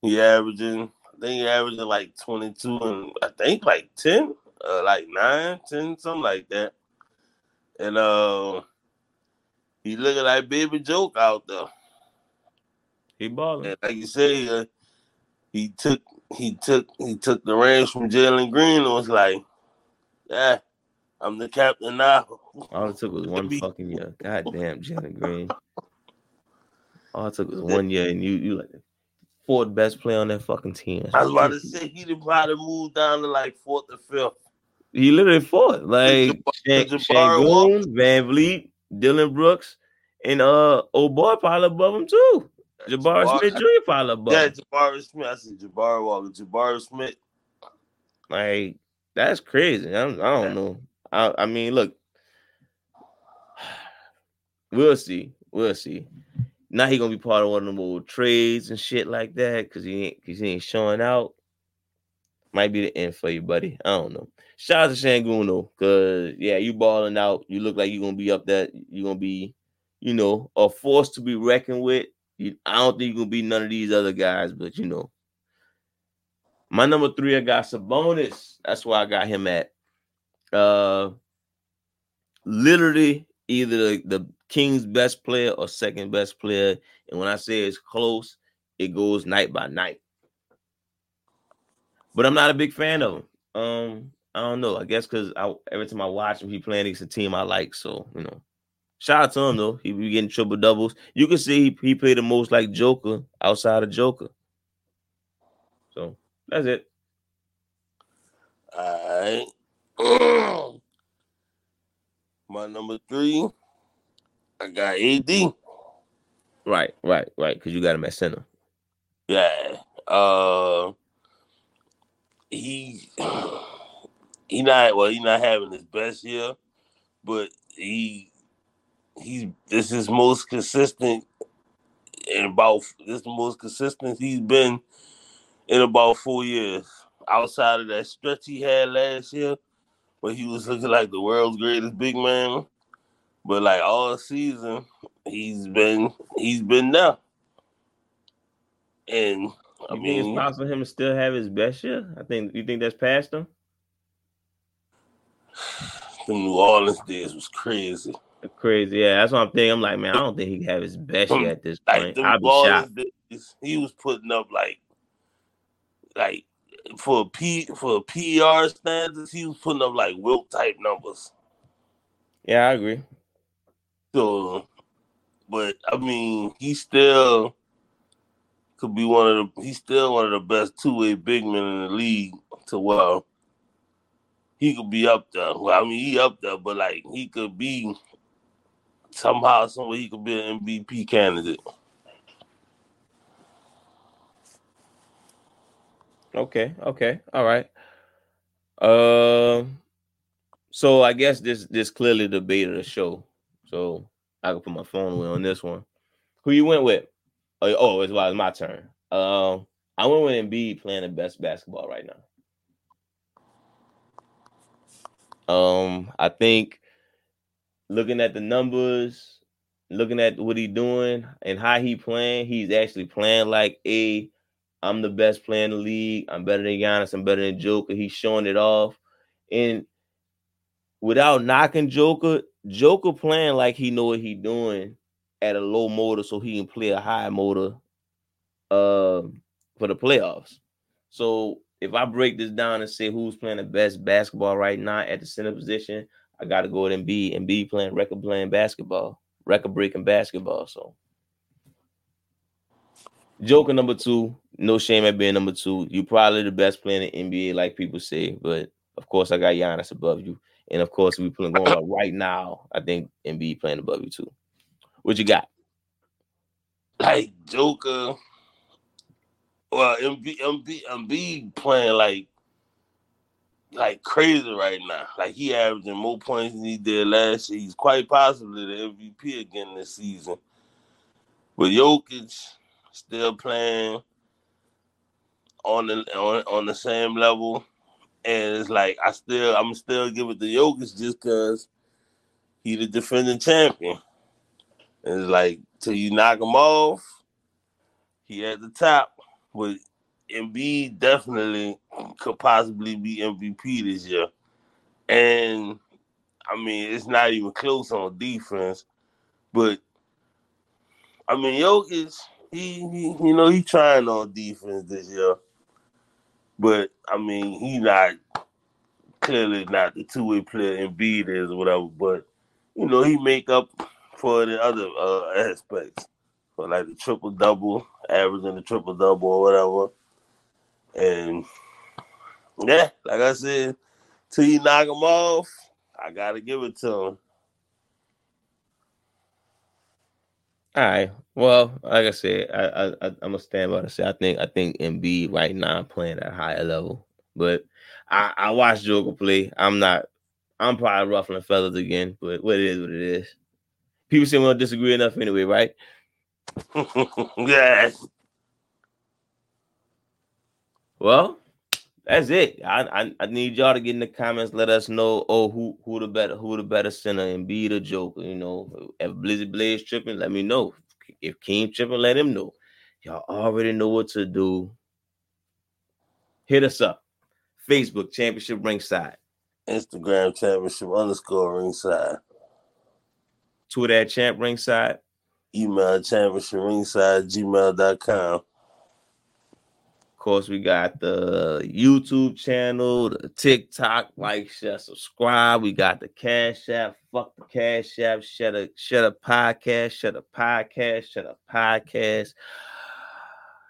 He averaging, I think he averaging like 22 and I think like 10, uh, like 9, 10, something like that. And uh he looking like baby joke out there. He balling. And like you say, uh, he took he took he took the reins from Jalen Green and was like, Yeah, I'm the captain now. All it took was one *laughs* fucking year. God damn, Jalen Green. *laughs* All it took was one year, and you you like fourth best player on that fucking team. I was about to say he'd probably move down to like fourth or fifth. He literally fourth. Like van vliet Dillon Brooks, and uh old boy probably above him too. Jabari, Jabari Smith Jr. probably above. Yeah, Jabari Smith. I said Jabari Walker. Jabari Smith. Like that's crazy. I don't, I don't know. I, I mean, look, *sighs* we'll see. We'll see. Now he gonna be part of one of them old trades and shit like that because he ain't because he ain't showing out. Might be the end for you, buddy. I don't know. Shout out to Sengun though, cause yeah, you balling out. You look like you're gonna be up there. You're gonna be, you know, a force to be reckoned with. You, I don't think you're gonna be none of these other guys, but you know. My number three, I got Sabonis. That's why I got him at. Uh literally either the, the King's best player or second best player. And when I say it's close, it goes night by night. But I'm not a big fan of him. Um, I don't know. I guess because every time I watch him, he playing against a team I like. So you know, shout out to him though. He be getting triple doubles. You can see he, he played the most like Joker outside of Joker. So that's it. All right. *clears throat* My number three, I got AD. Right, right, right. Because you got him at center. Yeah. Uh he he not well, he not having his best year, but he he's this is most consistent in about this the most consistent he's been in about four years. Outside of that stretch he had last year, where he was looking like the world's greatest big man. But like all season, he's been he's been there. And I you mean, it's possible for him to still have his best year. I think you think that's past him. *sighs* The New Orleans days was crazy. Crazy, yeah. That's what I'm thinking. I'm like, man, I don't think he can have his best year at this point. Like, I'll be shocked. Days, he was putting up like, like for a P for a PR standards, he was putting up like Wilt type numbers. Yeah, I agree. So, but I mean, he still could be one of the. He's still one of the best two way big men in the league. To well, he could be up there. Well, I mean, he up there, but like he could be somehow, somewhere he could be an MVP candidate. Okay, okay, all right. Um, so I guess this this clearly the of the show. So I can put my phone away on this one. Who you went with? Oh, oh it's, well, it's my turn. Um, I went with Embiid playing the best basketball right now. Um, I think looking at the numbers, looking at what he doing and how he playing, he's actually playing like a I'm the best player in the league. I'm better than Giannis. I'm better than Joker. He's showing it off. And without knocking Joker, Joker playing like he know what he doing at a low motor so he can play a high motor uh, for the playoffs. So if I break this down and say who's playing the best basketball right now at the center position, I got to go with Embiid. Embiid playing record playing basketball, record breaking basketball. So Joker number two, no shame at being number two. You're probably the best player in the NBA, like people say, but of course I got Giannis above you. And of course, we pulling going about right now. I think Embiid playing above you too. What you got? Like Joker, well, Embiid, Embiid, Embiid playing like like crazy right now. Like he averaging more points than he did last year. He's quite possibly the MVP again this season. But Jokic still playing on the on, on the same level and it's like I still I'm still give it to Jokic just because he the defending champion. And it's like till you knock him off, he at the top. But Embiid definitely could possibly be MVP this year. And I mean, it's not even close on defense. But I mean, Jokic, he, he you know, he trying on defense this year. But I mean, he not clearly not the two way player Embiid is or whatever. But you know, he make up for the other uh, aspects, for like the triple double, averaging the triple double or whatever. And yeah, like I said, till you knock him off, I gotta give it to him. All right. Well, like I said, I, I, I am gonna stand by to say I think I think Embiid right now playing at a higher level, but I I watch Joker play. I'm not. I'm probably ruffling feathers again, but what it is, what it is. People say we don't disagree enough anyway, right? *laughs* yes. Well, that's it. I, I, I need y'all to get in the comments. Let us know. Oh, who who the better who the better center and be the Joker. You know, if Blizzy Blaze tripping, let me know. If King tripping, let him know. Y'all already know what to do. Hit us up. Facebook Championship Ringside. Instagram Championship underscore Ringside. Twitter at Champ Ringside. Email Championship Ringside gmail.com course, we got the YouTube channel, the TikTok, like, share, subscribe. We got the Cash App, fuck the Cash App, shut a shut a podcast, shut a podcast, shut a podcast,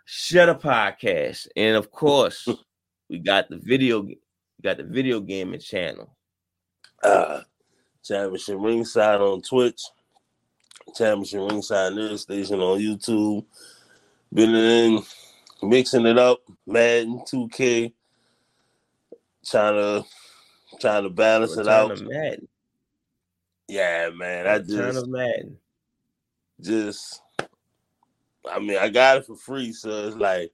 shut a podcast, and of course, *laughs* we got the video, we got the video gaming channel. Uh, Championship Ringside on Twitch, Championship Ringside News Station on YouTube. Been in mixing it up, Madden 2K, trying to trying to balance it out. Madden. Yeah, man. I just of Madden. Just I mean, I got it for free, so it's like,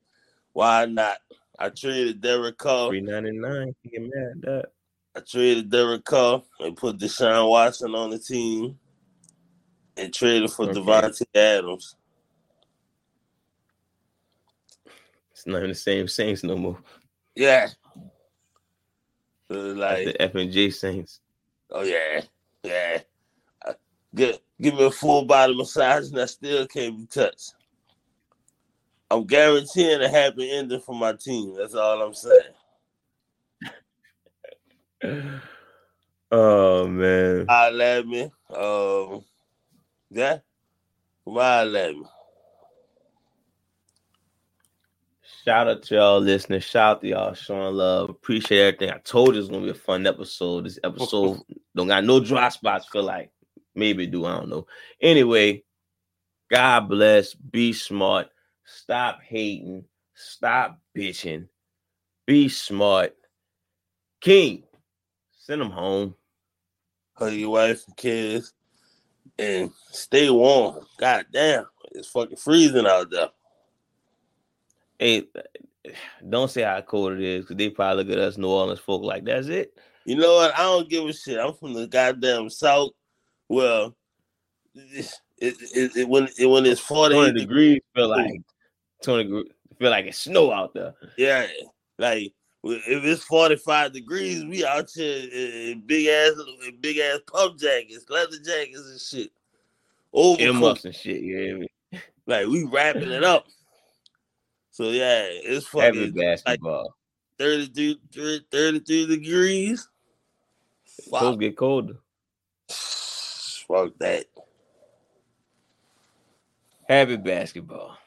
why not? I traded Derek Carr. Three ninety nine. Get mad at that. I traded Derek Carr and put Deshaun Watson on the team, and traded for okay. Davante Adams. Not even the same Saints no more. Yeah. like the F and J Saints. Oh yeah, yeah. Uh, give, give me a full body massage and I still can't be touched. I'm guaranteeing a happy ending for my team. That's all I'm saying. *laughs* oh man. I let me. Um yeah. Come on, let me. Shout out to y'all listeners. Shout out to y'all showing love. Appreciate everything. I told you it's gonna be a fun episode. This episode don't got no dry spots. Feel like maybe do. I don't know. Anyway, God bless. Be smart. Stop hating. Stop bitching. Be smart. King, send them home. Hug your wife and kids and stay warm. God damn, it's fucking freezing out there. Hey, uh, *sighs* don't say how cold it is because they probably look at us New Orleans folk like that's it. You know what? I don't give a shit. I'm from the goddamn south. Well, it, it, it, it when it, when it's 40 20 degrees, feel like 20 feel like it's snow out there. Yeah, like if it's 45 degrees, we out here in big ass big ass pump jackets, leather jackets and shit. Overcoat and shit, yeah. Like we wrapping it *laughs* up. So yeah, it's fucking basketball. Like 32, 33 degrees. It's supposed to get colder. Fuck that. Happy basketball.